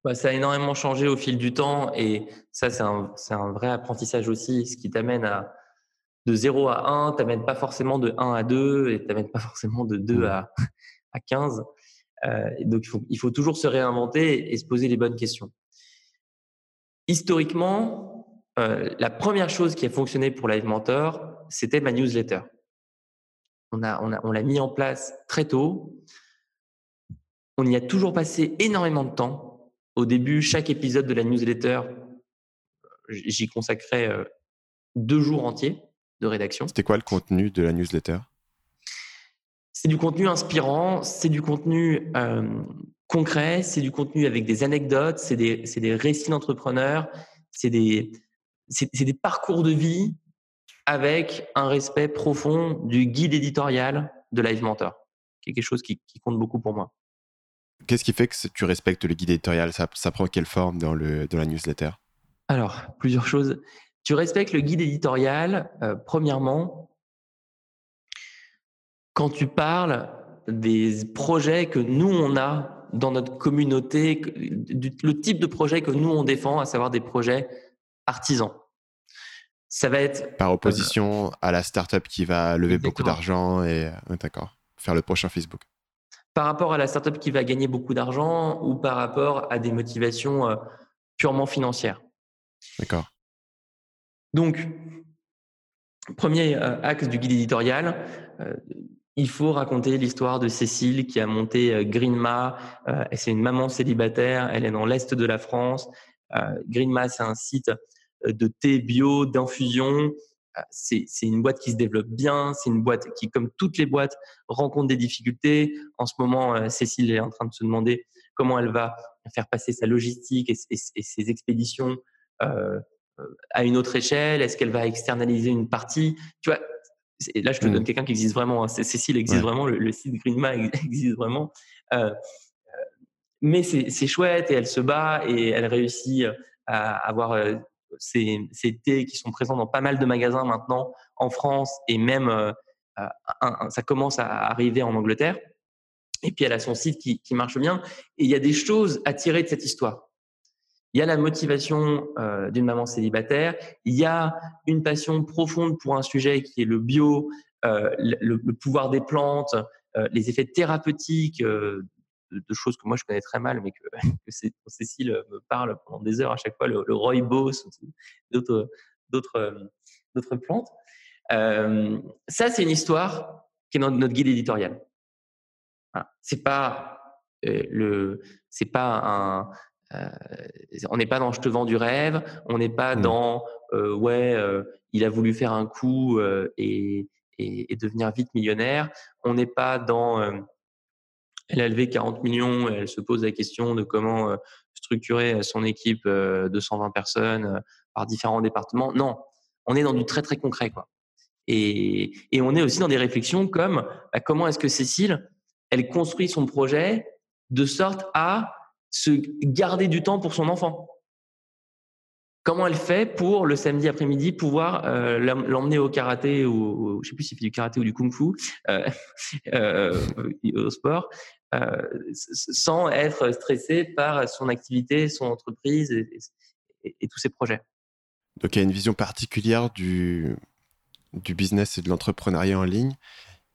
Bah, ça a énormément changé au fil du temps et ça, c'est un, un, vrai apprentissage aussi, ce qui t'amène à, de 0 à 1, t'amènes pas forcément de 1 à 2 et t'amènes pas forcément de 2 à, à 15. Euh, donc, il faut, il faut toujours se réinventer et se poser les bonnes questions. Historiquement, euh, la première chose qui a fonctionné pour Live Mentor, c'était ma newsletter. On a, on a, on l'a mis en place très tôt. On y a toujours passé énormément de temps. Au début, chaque épisode de la newsletter, j'y consacrais euh, deux jours entiers rédaction. C'était quoi le contenu de la newsletter? C'est du contenu inspirant, c'est du contenu euh, concret, c'est du contenu avec des anecdotes, c'est des, des, récits d'entrepreneurs, c'est des, des, parcours de vie avec un respect profond du guide éditorial de Live Mentor, qui est quelque chose qui, compte beaucoup pour moi. Qu'est-ce qui fait que tu respectes le guide éditorial? Ça, prend quelle forme dans, le, dans la newsletter? Alors, plusieurs choses. Tu respectes le guide éditorial, euh, premièrement, quand tu parles des projets que nous, on a dans notre communauté, le type de projet que nous, on défend, à savoir des projets artisans. Ça va être... Par opposition à la startup qui va lever beaucoup d'argent et... D'accord. Faire le prochain Facebook. Par rapport à la startup qui va gagner beaucoup d'argent ou par rapport à des motivations euh, purement financières. D'accord. Donc, premier euh, axe du guide éditorial, euh, il faut raconter l'histoire de Cécile qui a monté euh, Greenma. Euh, c'est une maman célibataire, elle est dans l'est de la France. Euh, Greenma, c'est un site de thé bio, d'infusion. C'est une boîte qui se développe bien, c'est une boîte qui, comme toutes les boîtes, rencontre des difficultés. En ce moment, Cécile est en train de se demander comment elle va faire passer sa logistique et, ses expéditions à une autre échelle. Est-ce qu'elle va externaliser une partie? Tu vois, là, je te donne mmh. quelqu'un qui existe vraiment. Hein. Cécile existe vraiment, le, site Greenma existe vraiment. Euh, euh, mais c'est chouette et elle se bat et elle réussit euh, à avoir ces, ces, thés qui sont présents dans pas mal de magasins maintenant en France et même ça commence à arriver en Angleterre. Et puis elle a son site qui, marche bien. Et il y a des choses à tirer de cette histoire. Il y a la motivation euh, d'une maman célibataire, il y a une passion profonde pour un sujet qui est le bio, euh, le, pouvoir des plantes, euh, les effets thérapeutiques de, choses que moi je connais très mal, mais que, Cécile me parle pendant des heures à chaque fois, le, rooibos, d'autres, d'autres, d'autres plantes. ça, c'est une histoire qui est dans notre guide éditorial. Voilà. C'est pas le, c'est pas un, euh, on n'est pas dans je te vends du rêve, on n'est pas mmh. dans euh, ouais, euh, il a voulu faire un coup et, devenir vite millionnaire. On n'est pas dans elle a levé 40 millions et elle se pose la question de comment structurer son équipe de 120 personnes par différents départements. Non, on est dans du très très concret quoi. Et, on est aussi dans des réflexions comme bah, comment est-ce que Cécile elle construit son projet de sorte à se garder du temps pour son enfant? Comment elle fait pour le samedi après-midi pouvoir euh, l'emmener au karaté ou, je sais plus s'il fait du karaté ou du kung-fu euh, euh, au sport sans être stressé par son activité, son entreprise et, tous ses projets. Donc il y a une vision particulière du, du business et de l'entrepreneuriat en ligne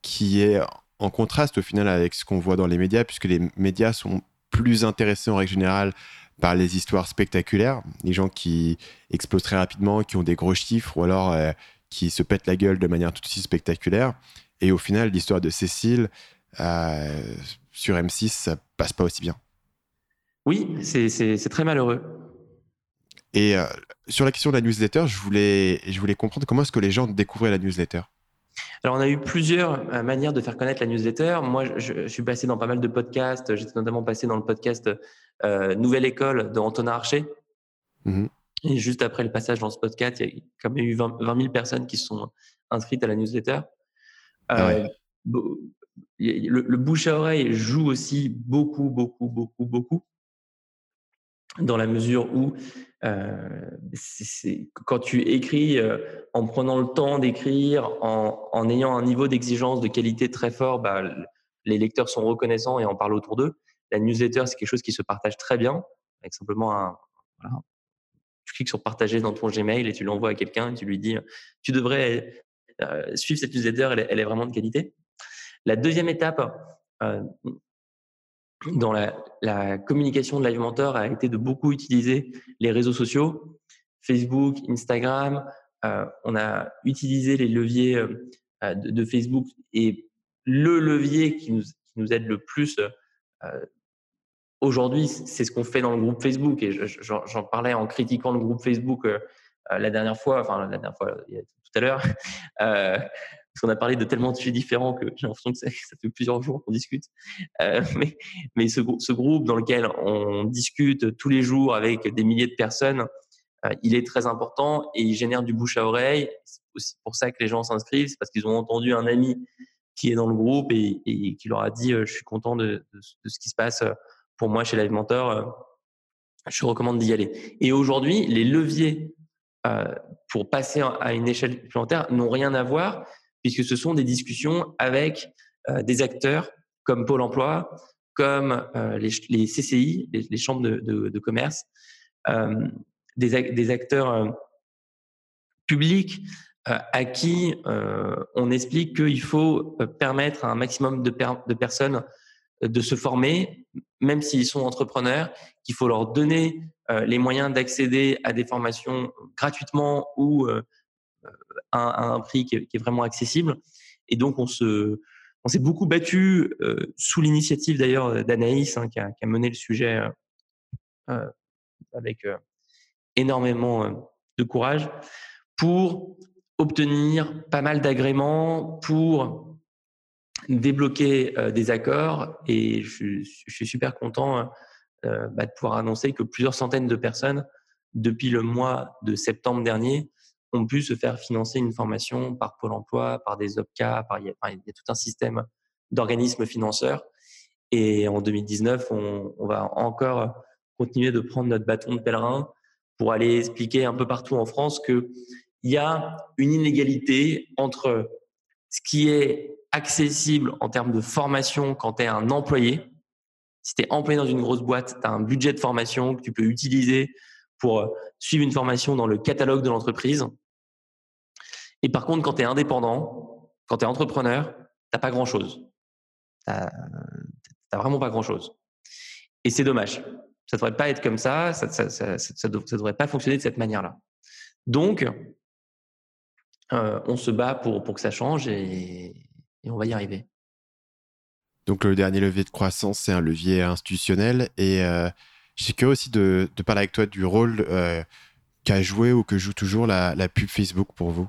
qui est en contraste au final avec ce qu'on voit dans les médias puisque les médias sont plus intéressés en règle générale par les histoires spectaculaires, les gens qui explosent très rapidement, qui ont des gros chiffres, ou alors euh, qui se pètent la gueule de manière tout aussi spectaculaire. Et au final, l'histoire de Cécile euh, sur M6, ça passe pas aussi bien. Oui, c'est très malheureux. Et euh, sur la question de la newsletter, je voulais, je voulais comprendre comment est-ce que les gens découvraient la newsletter? Alors, on a eu plusieurs euh, manières de faire connaître la newsletter. Moi, je, suis passé dans pas mal de podcasts. J'étais notamment passé dans le podcast euh, Nouvelle École de Antonin Archer. Mmh Et juste après le passage dans ce podcast, il y a quand même eu 20, 000 personnes qui sont inscrites à la newsletter. Ah euh, le, bouche à oreille joue aussi beaucoup, beaucoup, beaucoup, beaucoup dans la mesure où euh, quand tu écris euh, en prenant le temps d'écrire, en, ayant un niveau d'exigence de qualité très fort, bah, les lecteurs sont reconnaissants et en parlent autour d'eux. La newsletter, c'est quelque chose qui se partage très bien, avec simplement un. Tu cliques sur partager dans ton Gmail et tu l'envoies à quelqu'un et tu lui dis tu devrais euh, suivre cette newsletter, elle est, vraiment de qualité. La deuxième étape, euh, dans la, communication de Live Mentor a été de beaucoup utiliser les réseaux sociaux, Facebook, Instagram. Euh, on a utilisé les leviers euh, de, Facebook et le levier qui nous, aide le plus aujourd'hui, c'est ce qu'on fait dans le groupe Facebook. Et j'en parlais en critiquant le groupe Facebook la dernière fois, enfin la dernière fois, tout à l'heure. parce qu'on a parlé de tellement de sujets différents que j'ai l'impression que ça, fait plusieurs jours qu'on discute. Euh, mais ce, groupe dans lequel on discute tous les jours avec des milliers de personnes, euh, il est très important et il génère du bouche à oreille. aussi pour ça que les gens s'inscrivent, c'est parce qu'ils ont entendu un ami qui est dans le groupe et, qui leur a dit je suis content de, ce qui se passe pour moi chez Live Mentor, je recommande d'y aller. Et aujourd'hui, les leviers pour passer à une échelle supplémentaire n'ont rien à voir puisque ce sont des discussions avec des acteurs comme Pôle Emploi, comme les, CCI, les, chambres de, commerce, des, acteurs publics à qui on explique qu'il faut permettre à un maximum de, de personnes de se former, même s'ils sont entrepreneurs, qu'il faut leur donner les moyens d'accéder à des formations gratuitement ou à, un prix qui est, vraiment accessible. Et donc, on se, on s'est beaucoup battu sous l'initiative d'ailleurs d'Anaïs, hein, qui, a, mené le sujet avec énormément de courage, pour obtenir pas mal d'agréments, pour débloquer des accords. Et je, suis super content bah, de pouvoir annoncer que plusieurs centaines de personnes, depuis le mois de septembre dernier, ont pu se faire financer une formation par Pôle emploi, par des OPCA, par, il, y a, tout un système d'organismes financeurs. Et en 2019, on, on, va encore continuer de prendre notre bâton de pèlerin pour aller expliquer un peu partout en France qu'il y a une inégalité entre ce qui est accessible en termes de formation quand tu es un employé. Si tu es employé dans une grosse boîte, tu as un budget de formation que tu peux utiliser pour suivre une formation dans le catalogue de l'entreprise. Et par contre, quand tu es indépendant, quand tu es entrepreneur, tu n'as pas grand-chose. Tu n'as vraiment pas grand-chose. Et c'est dommage. Ça devrait pas être comme ça, ça ne devrait pas fonctionner de cette manière-là. Donc, euh, on se bat pour, pour que ça change et, on va y arriver. Donc le dernier levier de croissance, c'est un levier institutionnel. Et euh, je curieux aussi de, parler avec toi du rôle euh, qu'a joué ou que joue toujours la, pub Facebook pour vous.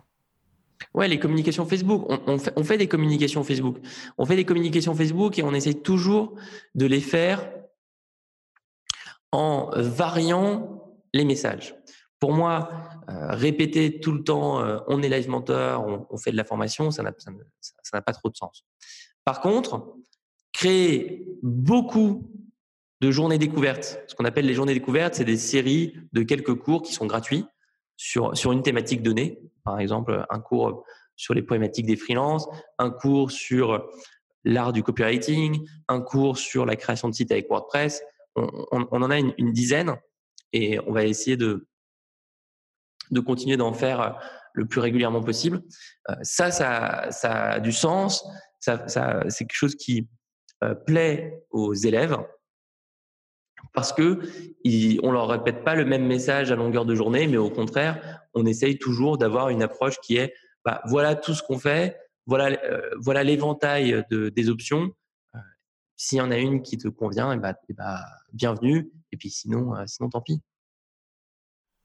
Ouais, les communications Facebook. On, fait, des communications Facebook. On fait des communications Facebook et on essaye toujours de les faire en variant les messages. Pour moi, euh, répéter tout le temps euh, on est live mentor, on, fait de la formation, ça n'a pas trop de sens. Par contre, créer beaucoup de journées découvertes. Ce qu'on appelle les journées découvertes, c'est des séries de quelques cours qui sont gratuits sur, sur une thématique donnée. Par exemple, un cours sur les problématiques des freelances, un cours sur l'art du copywriting, un cours sur la création de sites avec WordPress. On, en a une, dizaine et on va essayer de, de continuer d'en faire le plus régulièrement possible. Euh, ça, ça, ça a du sens. Ça, ça c'est quelque chose qui euh, plaît aux élèves parce que on leur répète pas le même message à longueur de journée, mais au contraire, on essaye toujours d'avoir une approche qui est bah, voilà tout ce qu'on fait, voilà euh, voilà l'éventail de, des options. Euh, S'il y en a une qui te convient, et bah, et bah, bienvenue. Et puis sinon, euh, sinon tant pis.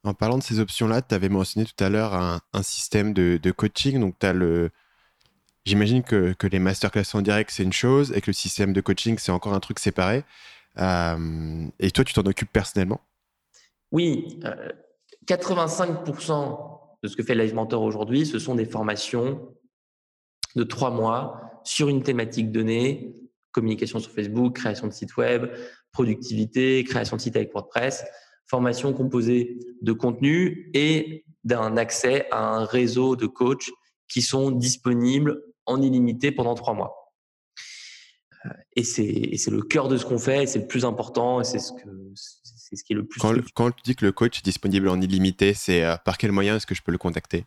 En parlant de ces options-là, tu avais mentionné tout à l'heure un, système de, de coaching. Donc, tu as le, J'imagine que, que, les masterclass en direct, c'est une chose et que le système de coaching, c'est encore un truc séparé. Euh, et toi, tu t'en occupes personnellement? Oui, 85% euh, de ce que fait Live Mentor aujourd'hui, ce sont des formations de trois mois sur une thématique donnée, communication sur Facebook, création de site web, productivité, création de site avec WordPress, formation composée de contenu et d'un accès à un réseau de coachs qui sont disponibles en illimité pendant trois mois et c'est le cœur de ce qu'on fait, c'est le plus important, et c'est ce, que, c'est ce qui est le plus. Quand, quand, tu dis que le coach est disponible en illimité, c'est euh, par quel moyen est-ce que je peux le contacter?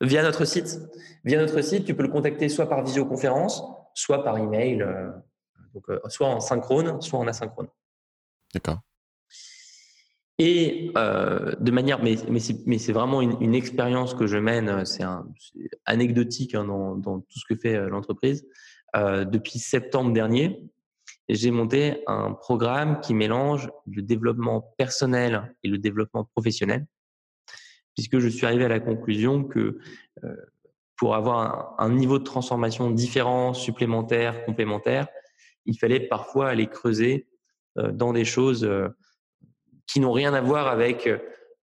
Via notre site. Via notre site, tu peux le contacter soit par visioconférence, soit par email, euh, donc, euh, soit en synchrone, soit en asynchrone. D'accord. Et de manière, mais, mais c'est vraiment une, expérience que je mène, c'est anecdotique hein, dans, dans, tout ce que fait l'entreprise. Euh, depuis septembre dernier, j'ai monté un programme qui mélange le développement personnel et le développement professionnel, puisque je suis arrivé à la conclusion que euh, pour avoir un, niveau de transformation différent, supplémentaire, complémentaire, il fallait parfois aller creuser euh, dans des choses qui n'ont rien à voir avec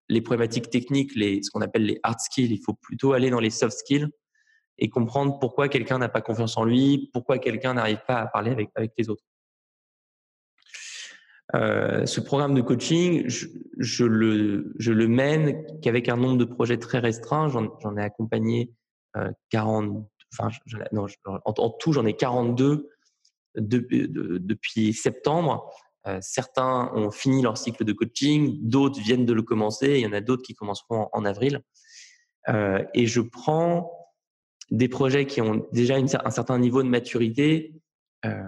les problématiques techniques, les, ce qu'on appelle les hard skills. Il faut plutôt aller dans les soft skills et comprendre pourquoi quelqu'un n'a pas confiance en lui, pourquoi quelqu'un n'arrive pas à parler avec, avec les autres. Euh, ce programme de coaching, je, le, je le mène qu'avec un nombre de projets très restreint. J'en ai accompagné euh, 40, enfin, non, en, en, tout, j'en ai 42 de, de, depuis septembre. Euh, certains ont fini leur cycle de coaching, d'autres viennent de le commencer, il y en a d'autres qui commenceront en, avril. Euh, et je prends des projets qui ont déjà un certain niveau de maturité euh,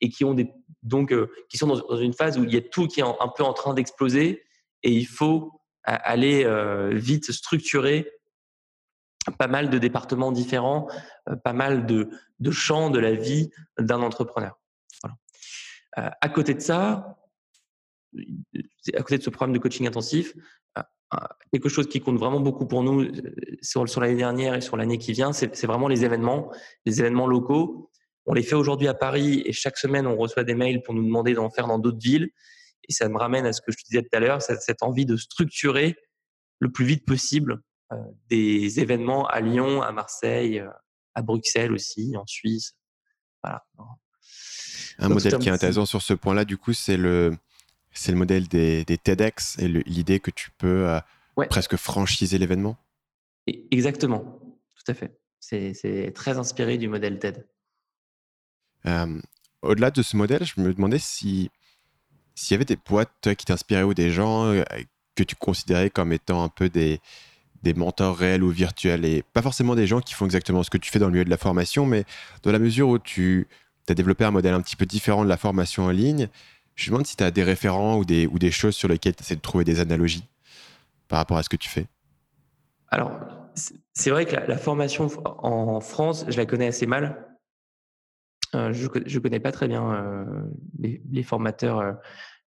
et qui ont donc euh, qui sont dans, une phase où il y a tout qui est un peu en train d'exploser et il faut aller euh, vite structurer pas mal de départements différents, pas mal de, champs de la vie d'un entrepreneur. À côté de ça, à côté de ce programme de coaching intensif, quelque chose qui compte vraiment beaucoup pour nous sur, sur l'année dernière et sur l'année qui vient, c'est vraiment les événements, les événements locaux. On les fait aujourd'hui à Paris et chaque semaine, on reçoit des mails pour nous demander d'en faire dans d'autres villes. Et ça me ramène à ce que je te disais tout à l'heure, cette envie de structurer le plus vite possible des événements à Lyon, à Marseille, à Bruxelles aussi, en Suisse. Voilà. Un modèle qui est intéressant sur ce point-là, du coup, c'est le, c'est le modèle des, des TEDx et l'idée que tu peux euh, presque franchiser l'événement? Exactement, tout à fait. C'est très inspiré du modèle TED. Euh, au-delà de ce modèle, je me demandais si s'il y avait des boîtes qui t'inspiraient ou des gens euh, que tu considérais comme étant un peu des, des mentors réels ou virtuels et pas forcément des gens qui font exactement ce que tu fais dans le milieu de la formation, mais dans la mesure où tu as développé un modèle un petit peu différent de la formation en ligne, je me demande si tu as des référents ou des, ou des choses sur lesquelles tu essaies de trouver des analogies par rapport à ce que tu fais. Alors, c'est vrai que la, formation en France, je la connais assez mal. Euh, je ne connais pas très bien euh, les, formateurs euh,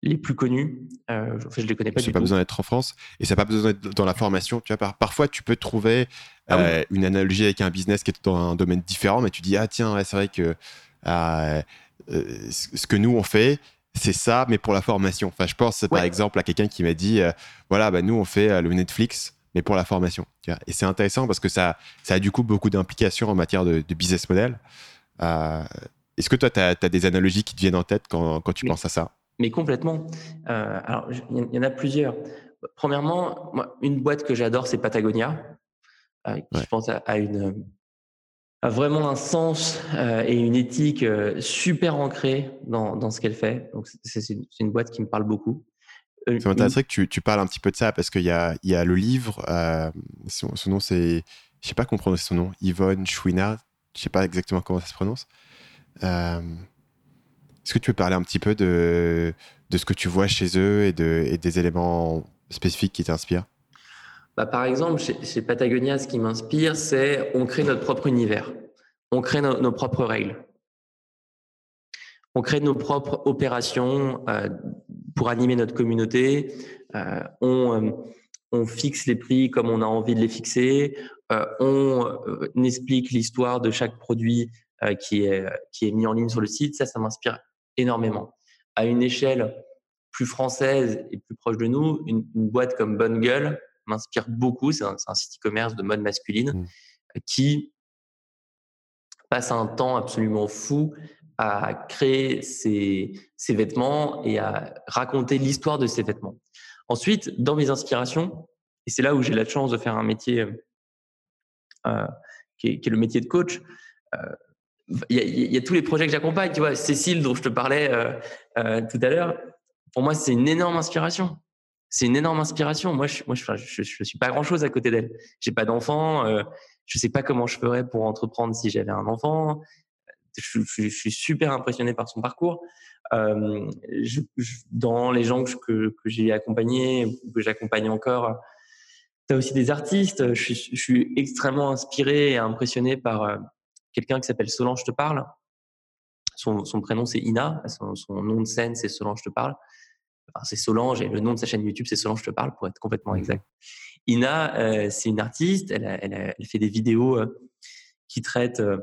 les plus connus. Euh, je les connais pas. Ça n'a pas besoin d'être en France et ça n'a pas besoin d'être dans la formation. Tu vois, parfois, tu peux trouver ah une analogie avec un business qui est dans un domaine différent, mais tu dis ah tiens, c'est vrai que euh, ce que nous on fait, c'est ça, mais pour la formation. Enfin, je pense par exemple à quelqu'un qui m'a dit voilà, bah, nous on fait le Netflix, mais pour la formation. Tu vois et c'est intéressant parce que ça, ça a du coup beaucoup d'implications en matière de, business model. Est-ce que toi, tu as, des analogies qui te viennent en tête quand, quand tu penses à ça? mais complètement. Euh, alors, il y en a plusieurs. Premièrement, moi, une boîte que j'adore, c'est Patagonia. Euh, Je pense à, une a vraiment un sens euh, et une éthique euh, super ancrée dans, dans ce qu'elle fait. Donc, c'est une, une, boîte qui me parle beaucoup. Euh, ça m'intéresserait que tu, tu, parles un petit peu de ça parce qu'il y a, y a le livre, son, son, nom c'est, je sais pas comment prononcer son nom, Yvonne Chouina, je sais pas exactement comment ça se prononce. Est-ce que tu peux parler un petit peu de, de ce que tu vois chez eux et, de, et des éléments spécifiques qui t'inspirent? Bah, Par exemple, chez, Patagonia, ce qui m'inspire, c'est on crée notre propre univers, on crée nos propres règles, on crée nos propres opérations euh, pour animer notre communauté, euh, on, euh, on, fixe les prix comme on a envie de les fixer, on explique l'histoire de chaque produit qui, est, qui est mis en ligne sur le site. Ça, ça m'inspire énormément. À une échelle plus française et plus proche de nous, une, boîte comme Bonne Gueule m'inspire beaucoup. C'est un, site e-commerce de mode masculine mmh. qui passe un temps absolument fou à créer ses, vêtements et à raconter l'histoire de ses vêtements. Ensuite, dans mes inspirations, et c'est là où j'ai la chance de faire un métier euh, qui, est, le métier de coach, euh, il y, a tous les projets que j'accompagne. Tu vois, Cécile, dont je te parlais euh, euh, tout à l'heure, pour moi, c'est une énorme inspiration. C'est une énorme inspiration. Moi, je, moi, suis pas grand chose à côté d'elle. J'ai pas d'enfant. Euh, je sais pas comment je ferais pour entreprendre si j'avais un enfant. Je, suis super impressionné par son parcours. Euh, dans les gens que, j'ai accompagnés, que j'accompagne encore, tu as aussi des artistes. Je, suis extrêmement inspiré et impressionné par quelqu'un qui s'appelle Solange te parle. Son, son prénom c'est Ina, son, son, nom de scène c'est Solange te parle. C'est Solange et le nom de sa chaîne YouTube c'est Solange te parle pour être complètement exact. Ina, euh, c'est une artiste, elle, elle, elle, fait des vidéos euh, qui traitent euh,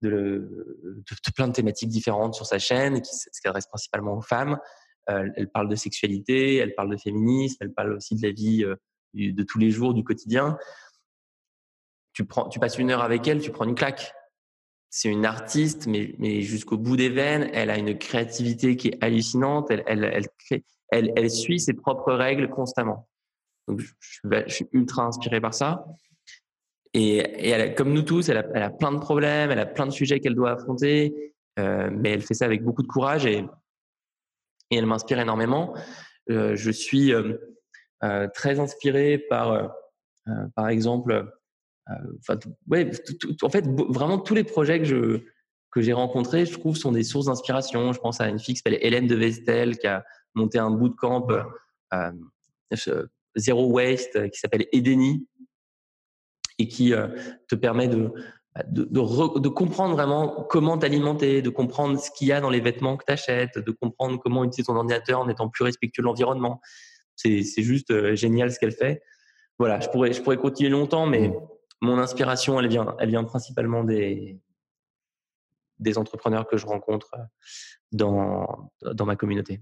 de, de, de, plein de thématiques différentes sur sa chaîne, qui s'adresse principalement aux femmes. elle parle de sexualité, elle parle de féminisme, elle parle aussi de la vie de tous les jours, du quotidien. Tu, prends, tu passes une heure avec elle, tu prends une claque. C'est une artiste, mais, jusqu'au bout des veines, elle a une créativité qui est hallucinante. Elle, suit ses propres règles constamment. Donc, je, suis ultra inspiré par ça. Et, comme nous tous, elle a, plein de problèmes, elle a plein de sujets qu'elle doit affronter, euh, mais elle fait ça avec beaucoup de courage et, elle m'inspire énormément. Euh, je suis euh, très inspiré par, par exemple, ouais, en fait, vraiment tous les projets que que j'ai rencontrés, je trouve, sont des sources d'inspiration. Je pense à une fille qui s'appelle Hélène de Vestel, qui a monté un bootcamp euh, zéro waste qui s'appelle Edeni et qui te permet de de, de, comprendre vraiment comment t'alimenter, de comprendre ce qu'il y a dans les vêtements que tu achètes, de comprendre comment utiliser ton ordinateur en étant plus respectueux de l'environnement. C'est juste euh, génial ce qu'elle fait. Voilà, je pourrais, je pourrais continuer longtemps, mais mmh. Mon inspiration, elle vient, elle vient principalement des, des entrepreneurs que je rencontre dans, dans ma communauté.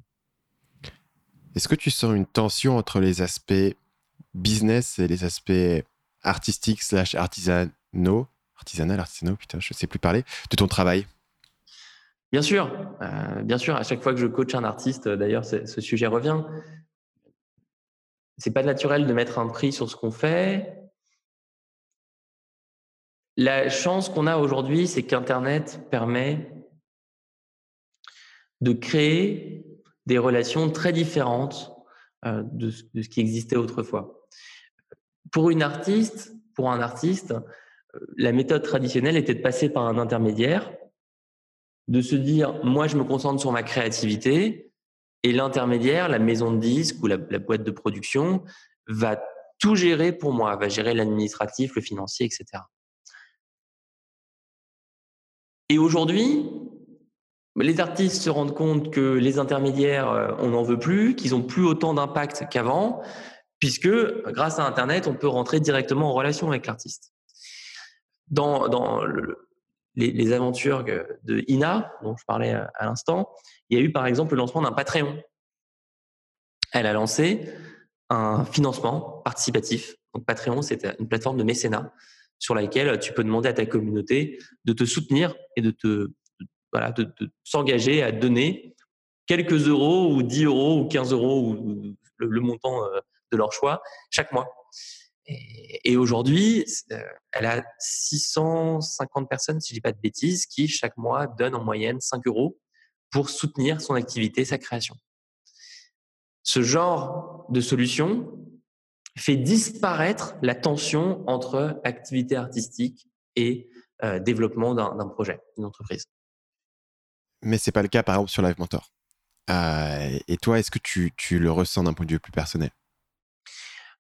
Est-ce que tu sens une tension entre les aspects business et les aspects artistiques slash artisanaux artisanal, artisanaux, putain, je ne sais plus parler, de ton travail? Bien sûr, euh, bien sûr. À chaque fois que je coach un artiste, d'ailleurs, ce sujet revient. C'est pas naturel de mettre un prix sur ce qu'on fait. La chance qu'on a aujourd'hui, c'est qu'Internet permet de créer des relations très différentes euh, de, ce qui existait autrefois. Pour une artiste, pour un artiste, la méthode traditionnelle était de passer par un intermédiaire, de se dire, moi, je me concentre sur ma créativité, et l'intermédiaire, la maison de disques ou la, boîte de production, va tout gérer pour moi, va gérer l'administratif, le financier, etc. Et aujourd'hui, les artistes se rendent compte que les intermédiaires, euh, on n'en veut plus, qu'ils n'ont plus autant d'impact qu'avant, puisque grâce à Internet, on peut rentrer directement en relation avec l'artiste dans, dans le, les, les, aventures de Ina, dont je parlais à, l'instant, il y a eu par exemple le lancement d'un Patreon. Elle a lancé un financement participatif. Donc Patreon, c'est une plateforme de mécénat sur laquelle tu peux demander à ta communauté de te soutenir et de te voilà, de, s'engager à donner quelques euros ou 10 euros ou 15 euros ou le, le montant euh, de leur choix chaque mois. Et, aujourd'hui, euh, elle a 650 personnes, si je dis pas de bêtises, qui chaque mois donnent en moyenne 5 euros pour soutenir son activité, sa création. Ce genre de solution fait disparaître la tension entre activité artistique et euh, développement d'un projet, d'une entreprise. Mais c'est pas le cas, par exemple, sur Live Mentor. Euh, et toi, est-ce que tu, tu le ressens d'un point de vue plus personnel?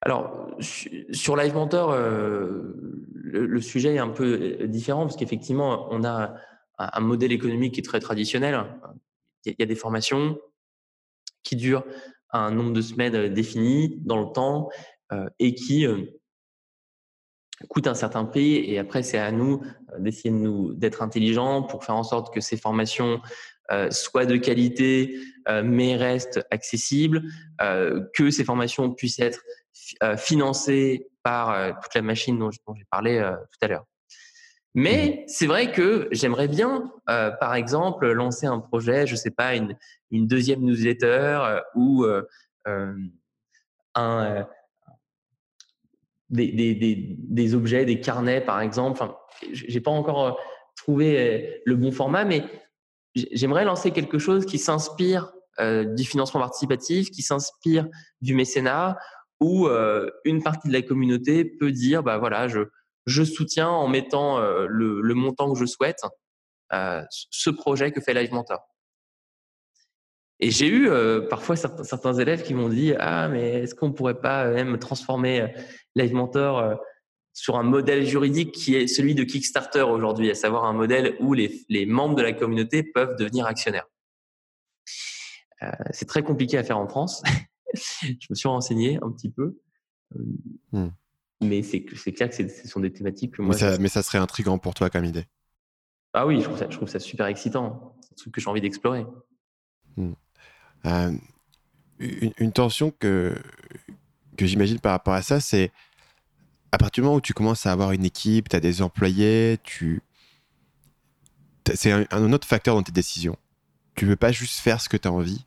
Alors, sur Live Mentor, euh, le, sujet est un peu différent parce qu'effectivement, on a un modèle économique qui est très traditionnel. Il y a des formations qui durent un nombre de semaines défini dans le temps et qui coûtent un certain prix. Et après, c'est à nous d'essayer de nous d'être intelligents pour faire en sorte que ces formations soient de qualité mais restent accessibles, que ces formations puissent être euh, financé par euh, toute la machine dont, j'ai parlé euh, tout à l'heure. Mais mmh. c'est vrai que j'aimerais bien, par exemple, lancer un projet, je sais pas, une, une deuxième newsletter ou un, des, des, des, objets, des carnets, par exemple. J'ai pas encore trouvé le bon format, mais j'aimerais lancer quelque chose qui s'inspire du financement participatif, qui s'inspire du mécénat, où euh, une partie de la communauté peut dire bah voilà je je soutiens en mettant euh, le, montant que je souhaite euh, ce projet que fait Live Mentor. Et j'ai eu parfois certains, certains, élèves qui m'ont dit ah mais est-ce qu'on pourrait pas même transformer Live Mentor sur un modèle juridique qui est celui de Kickstarter aujourd'hui, à savoir un modèle où les, les membres de la communauté peuvent devenir actionnaires. c'est très compliqué à faire en France. je me suis renseigné un petit peu. Euh, hmm. Mais c'est clair que ce sont des thématiques que moi. Mais ça, serait intriguant pour toi comme idée. Ah oui, je trouve ça, super excitant. C'est un truc que j'ai envie d'explorer. Hmm. Euh, une, tension que, que j'imagine par rapport à ça, c'est à partir du moment où tu commences à avoir une équipe, tu as des employés, tu... c'est un, autre facteur dans tes décisions. Tu veux pas juste faire ce que tu as envie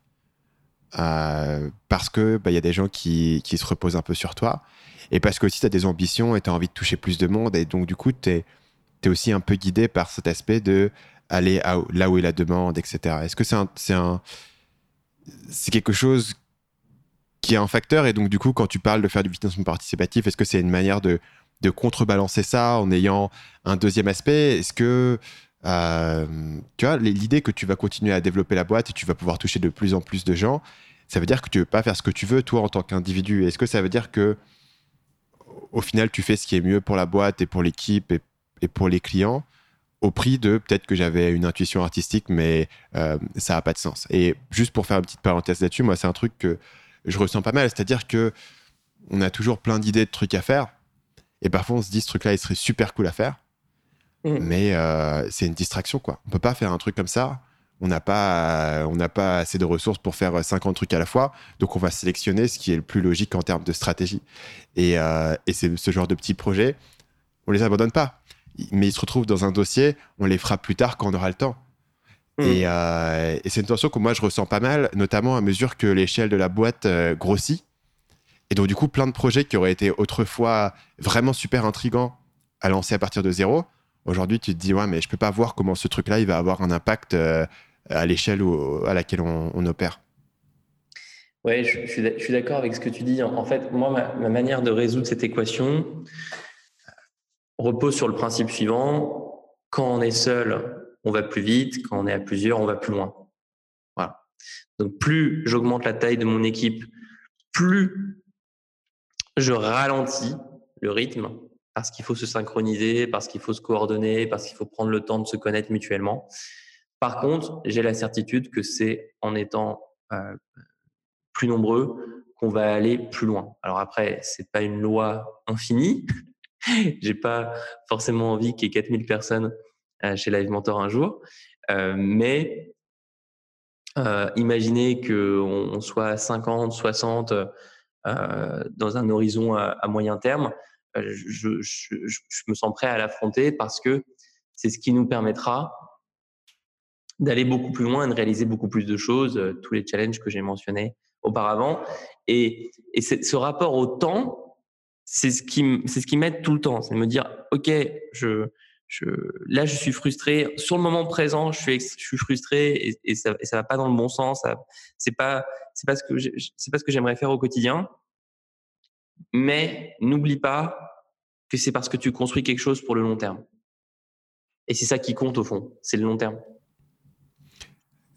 euh, parce que bah, y a des gens qui, qui, se reposent un peu sur toi et parce que aussi tu as des ambitions et tu as envie de toucher plus de monde et donc du coup tu es, aussi un peu guidé par cet aspect de aller là où est la demande, etc. Est-ce que c'est un c'est quelque chose qui est un facteur. Et donc, du coup, quand tu parles de faire du financement participatif, est-ce que c'est une manière de, de, contrebalancer ça en ayant un deuxième aspect? Est-ce que, euh, tu vois, l'idée que tu vas continuer à développer la boîte et tu vas pouvoir toucher de plus en plus de gens, ça veut dire que tu veux pas faire ce que tu veux, toi, en tant qu'individu. Est-ce que ça veut dire que, au final, tu fais ce qui est mieux pour la boîte et pour l'équipe et, pour les clients au prix de peut-être que j'avais une intuition artistique, mais euh, ça n'a pas de sens? Et juste pour faire une petite parenthèse là-dessus, moi, c'est un truc que je ressens pas mal. C'est-à-dire que on a toujours plein d'idées de trucs à faire. Et parfois, on se dit, ce truc-là, il serait super cool à faire. Mm. Mais euh, c'est une distraction, quoi. On peut pas faire un truc comme ça. On n'a pas, on n'a pas assez de ressources pour faire 50 trucs à la fois. Donc, on va sélectionner ce qui est le plus logique en termes de stratégie. Et, euh, et c'est ce genre de petits projets, on les abandonne pas. Mais ils se retrouvent dans un dossier, on les fera plus tard quand on aura le temps. Mm. Euh, et, c'est une tension que moi je ressens pas mal, notamment à mesure que l'échelle de la boîte euh, grossit. Et donc du coup, plein de projets qui auraient été autrefois vraiment super intrigants à lancer à partir de zéro. Aujourd'hui, tu te dis ouais, mais je peux pas voir comment ce truc-là il va avoir un impact euh, à l'échelle à laquelle on, opère. Ouais, je, suis d'accord avec ce que tu dis. En fait, moi, ma manière de résoudre cette équation repose sur le principe suivant quand on est seul, on va plus vite. Quand on est à plusieurs, on va plus loin. Voilà. Donc plus j'augmente la taille de mon équipe, plus je ralentis le rythme parce qu'il faut se synchroniser, parce qu'il faut se coordonner, parce qu'il faut prendre le temps de se connaître mutuellement. Par contre, j'ai la certitude que c'est en étant euh, plus nombreux qu'on va aller plus loin. Alors après, c'est pas une loi infinie. j'ai pas forcément envie qu'il y ait 4000 personnes chez Live Mentor un jour. Euh, mais euh, imaginez qu'on on soit 50, 60 dans un horizon à, moyen terme. Je, me sens prêt à l'affronter parce que c'est ce qui nous permettra d'aller beaucoup plus loin et de réaliser beaucoup plus de choses, tous les challenges que j'ai mentionnés auparavant. Et, ce rapport au temps, c'est ce qui, m'aide tout le temps, c'est me dire, ok, je, là, je suis frustré. Sur le moment présent, je suis, je frustré et, ça, et va pas dans le bon sens. C'est pas, c'est pas ce que c'est pas ce que j'aimerais faire au quotidien. Mais n'oublie pas que c'est parce que tu construis quelque chose pour le long terme. Et c'est ça qui compte au fond, c'est le long terme.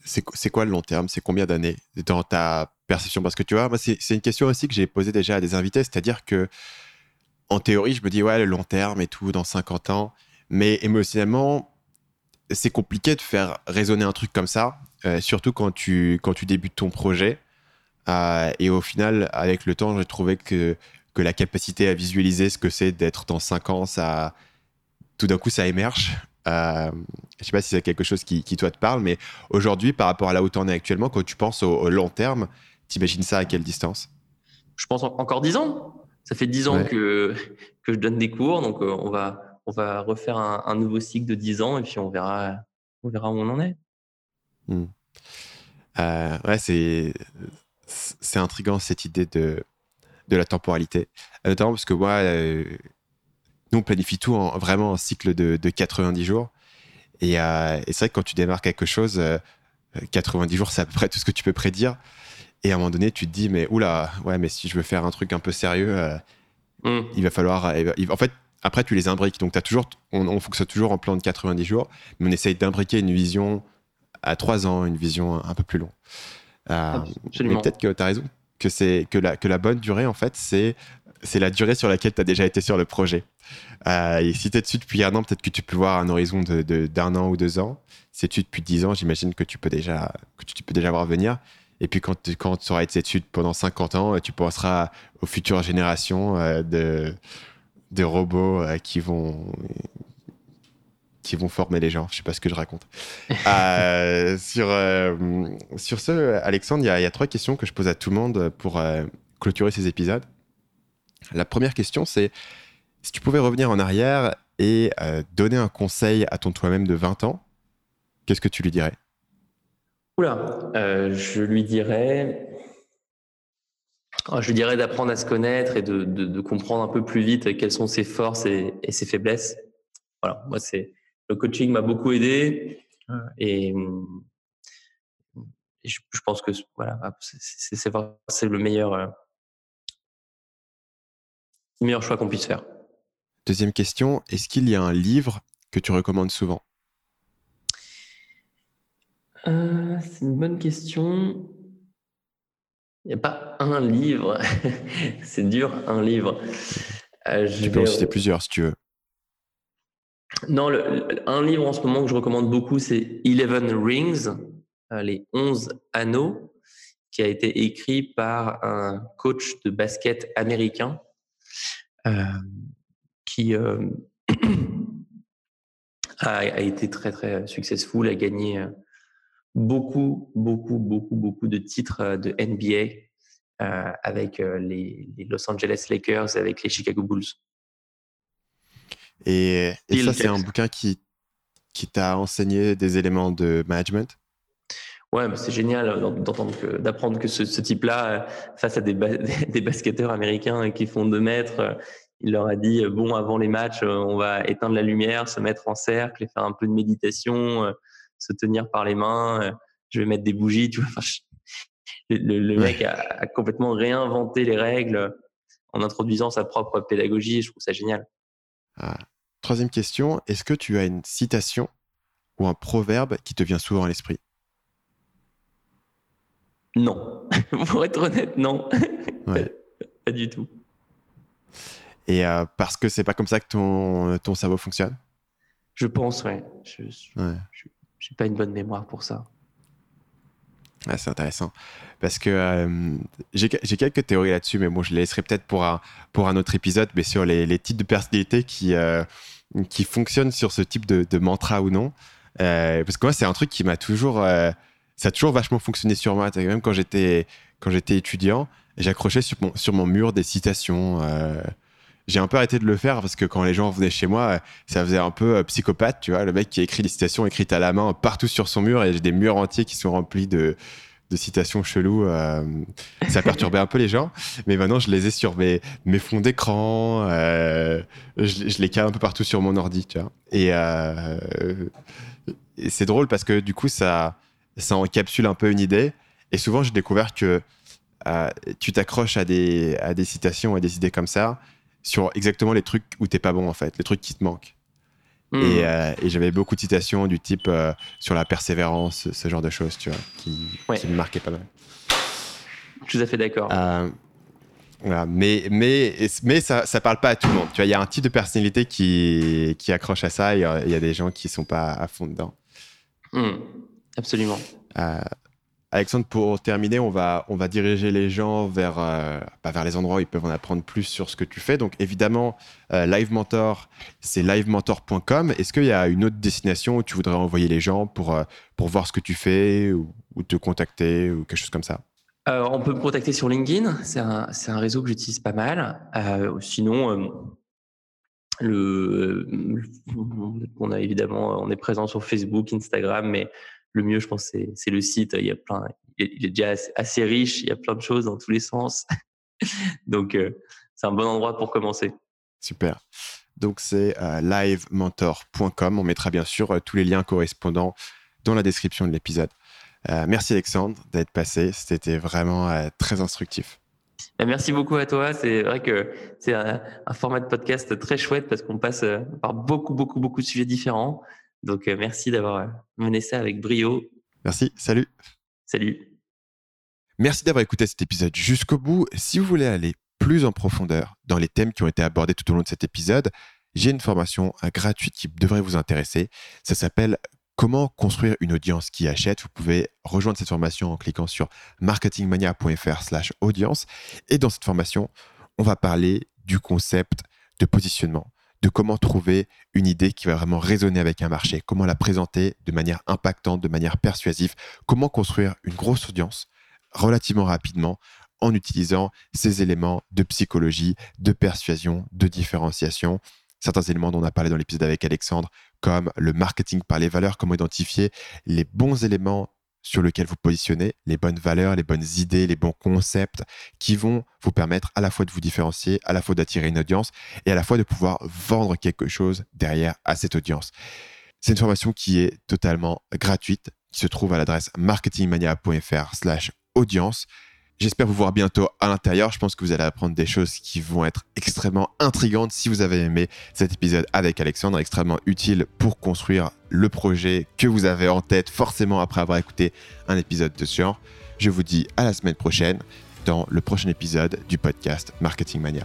C'est quoi le long terme? C'est combien d'années dans ta perception? Parce que tu vois, c'est une question aussi que j'ai posée déjà à des invités, c'est-à-dire que en théorie, je me dis, ouais, le long terme et tout, dans 50 ans, mais émotionnellement, c'est compliqué de faire résonner un truc comme ça, euh, surtout quand tu, quand tu débutes ton projet. Euh, et au final, avec le temps, j'ai trouvé que, que la capacité à visualiser ce que c'est d'être dans 5 ans, ça, tout d'un coup, ça émerge. Euh, je sais pas si c'est quelque chose qui, qui, toi te parle, mais aujourd'hui, par rapport à là où tu en es actuellement, quand tu penses au, long terme, t'imagines ça à quelle distance? Je pense encore 10 ans. Ça fait 10 ans que, que je donne des cours, donc on va, on va refaire un, nouveau cycle de 10 ans et puis on verra, on verra où on en est. Hmm. Euh, ouais, c'est, c'est intriguant cette idée de, de la temporalité. Euh, notamment parce que moi, euh, nous, on planifie tout en vraiment un cycle de, de 90 jours. Et, et c'est vrai que quand tu démarres quelque chose, 90 jours, c'est à peu près tout ce que tu peux prédire. Et à un moment donné, tu te dis, mais oula, ouais, mais si je veux faire un truc un peu sérieux, hmm. il va falloir. en fait, après, tu les imbriques. Donc, as toujours, on, fonctionne toujours en plan de 90 jours, mais on essaye d'imbriquer une vision à 3 ans, une vision un peu plus longue. Euh, mais peut-être que tu as raison, que, c'est, que, la, que la bonne durée, en fait, c'est, c'est la durée sur laquelle tu as déjà été sur le projet. Euh, et si tu es dessus depuis un an, peut-être que tu peux voir un horizon de, d'un an ou deux ans. Si tu es depuis 10 ans, j'imagine que tu peux déjà, que tu peux déjà voir venir. Et puis quand, quand tu auras été dessus pendant 50 ans, tu penseras aux futures générations euh, de des robots euh, qui vont qui vont former les gens. Je sais pas ce que je raconte. Euh, sur, euh, sur ce, Alexandre, il y, a trois questions que je pose à tout le monde pour clôturer ces épisodes. La première question, c'est si tu pouvais revenir en arrière et euh, donner un conseil à ton toi-même de 20 ans, qu'est-ce que tu lui dirais? Oula, euh, je lui dirais, je lui dirais d'apprendre à se connaître et de, comprendre un peu plus vite quelles sont ses forces et, ses faiblesses. Voilà, moi c'est le coaching m'a beaucoup aidé et, je, pense que voilà, c'est le meilleur, euh, le meilleur choix qu'on puisse faire. Deuxième question, est-ce qu'il y a un livre que tu recommandes souvent? Euh, C'est une bonne question. Il n'y a pas un livre. c'est dur, un livre. Euh, tu peux en citer plusieurs si tu veux. Non, un livre en ce moment que je recommande beaucoup, c'est Eleven Rings, euh, les 11 anneaux, qui a été écrit par un coach de basket américain qui euh, a, été très très successful, a gagné euh, beaucoup beaucoup beaucoup beaucoup de titres euh, de NBA avec les, Los Angeles Lakers et avec les Chicago Bulls. Et, ça, c'est un bouquin qui, qui t'a enseigné des éléments de management? Ouais, c'est génial d'entendre d'apprendre que ce, type-là, face à des, des, basketteurs américains qui font deux mètres, il leur a dit bon avant les matchs euh, on va éteindre la lumière se mettre en cercle et faire un peu de méditation euh, se tenir par les mains euh, je vais mettre des bougies tu vois le, mec a, complètement réinventé les règles en introduisant sa propre pédagogie je trouve ça génial. Ah. troisième question est-ce que tu as une citation ou un proverbe qui te vient souvent à l'esprit? Non. Pour être honnête non. Pas du tout. Et euh, parce que c'est pas comme ça que ton, ton cerveau fonctionne? Je pense, ouais. Je n'ai pas une bonne mémoire pour ça. c'est intéressant. Parce que euh, j'ai quelques théories là-dessus, mais bon, je les laisserai peut-être pour un, pour un autre épisode, mais sur les, les types de personnalités qui, euh, qui fonctionnent sur ce type de, mantra ou non. parce que moi, c'est un truc qui m'a toujours. ça a toujours vachement fonctionné sur moi. Même quand j'étais étudiant, j'accrochais sur mon, sur mon mur des citations j'ai un peu arrêté de le faire parce que quand les gens venaient chez moi, ça faisait un peu euh, psychopathe, tu vois, le mec qui écrit des citations écrites à la main partout sur son mur et j'ai des murs entiers qui sont remplis de, de citations cheloues. Euh, ça perturbait un peu les gens, mais maintenant je les ai sur mes, mes fonds d'écran, euh, je, les cale un peu partout sur mon ordi, tu vois. Et, et c'est drôle parce que du coup, ça, ça encapsule un peu une idée. Et souvent, j'ai découvert que tu t'accroches à des, à des citations, à des idées comme ça sur exactement les trucs où t'es pas bon en fait, les trucs qui te manquent. Hmm. Euh, et, j'avais beaucoup de citations du type euh, sur la persévérance, ce genre de choses, tu vois, qui, me marquaient pas mal. Tout à fait d'accord. Euh, mais, mais, mais ça, ça parle pas à tout le monde. Tu vois, il y a un type de personnalité qui, qui accroche à ça et il y a des gens qui sont pas à fond dedans. Hmm. Absolument. Alexandre, pour terminer, on va, on va diriger les gens vers, euh, bah, vers les endroits où ils peuvent en apprendre plus sur ce que tu fais. Donc évidemment, euh, Live Mentor, c'est livementor.com. Est-ce qu'il y a une autre destination où tu voudrais envoyer les gens pour, euh, pour voir ce que tu fais ou, te contacter ou quelque chose comme ça? On peut me contacter sur LinkedIn, c'est un, un, réseau que j'utilise pas mal. sinon, le, on a évidemment, on est présent sur Facebook, Instagram, mais le mieux, je pense, c'est le site. Il y a plein, il est déjà assez riche, il y a plein de choses dans tous les sens. Donc, euh, c'est un bon endroit pour commencer. Super. Donc, c'est euh, livementor.com. On mettra bien sûr euh, tous les liens correspondants dans la description de l'épisode. merci Alexandre d'être passé. C'était vraiment très instructif. Bah, merci beaucoup à toi. C'est vrai que c'est un, un, format de podcast très chouette parce qu'on passe par beaucoup, beaucoup, beaucoup de sujets différents. Donc, euh, merci d'avoir euh, mené ça avec brio. Merci, salut. Salut. Merci d'avoir écouté cet épisode jusqu'au bout. Si vous voulez aller plus en profondeur dans les thèmes qui ont été abordés tout au long de cet épisode, j'ai une formation gratuite qui devrait vous intéresser. Ça s'appelle Comment construire une audience qui achète. Vous pouvez rejoindre cette formation en cliquant sur marketingmania.fr/audience. Et dans cette formation, on va parler du concept de positionnement, de comment trouver une idée qui va vraiment résonner avec un marché, comment la présenter de manière impactante, de manière persuasive, comment construire une grosse audience relativement rapidement en utilisant ces éléments de psychologie, de persuasion, de différenciation. Certains éléments dont on a parlé dans l'épisode avec Alexandre, comme le marketing par les valeurs, comment identifier les bons éléments sur lesquels vous positionnez, les bonnes valeurs, les bonnes idées, les bons concepts qui vont vous permettre à la fois de vous différencier, à la fois d'attirer une audience et à la fois de pouvoir vendre quelque chose derrière à cette audience. C'est une formation qui est totalement gratuite, qui se trouve à l'adresse marketingmania.fr slash audience. J'espère vous voir bientôt à l'intérieur. Je pense que vous allez apprendre des choses qui vont être extrêmement intrigantes si vous avez aimé cet épisode avec Alexandre, extrêmement utile pour construire le projet que vous avez en tête forcément après avoir écouté un épisode de ce genre. Je vous dis à la semaine prochaine dans le prochain épisode du podcast Marketing Mania.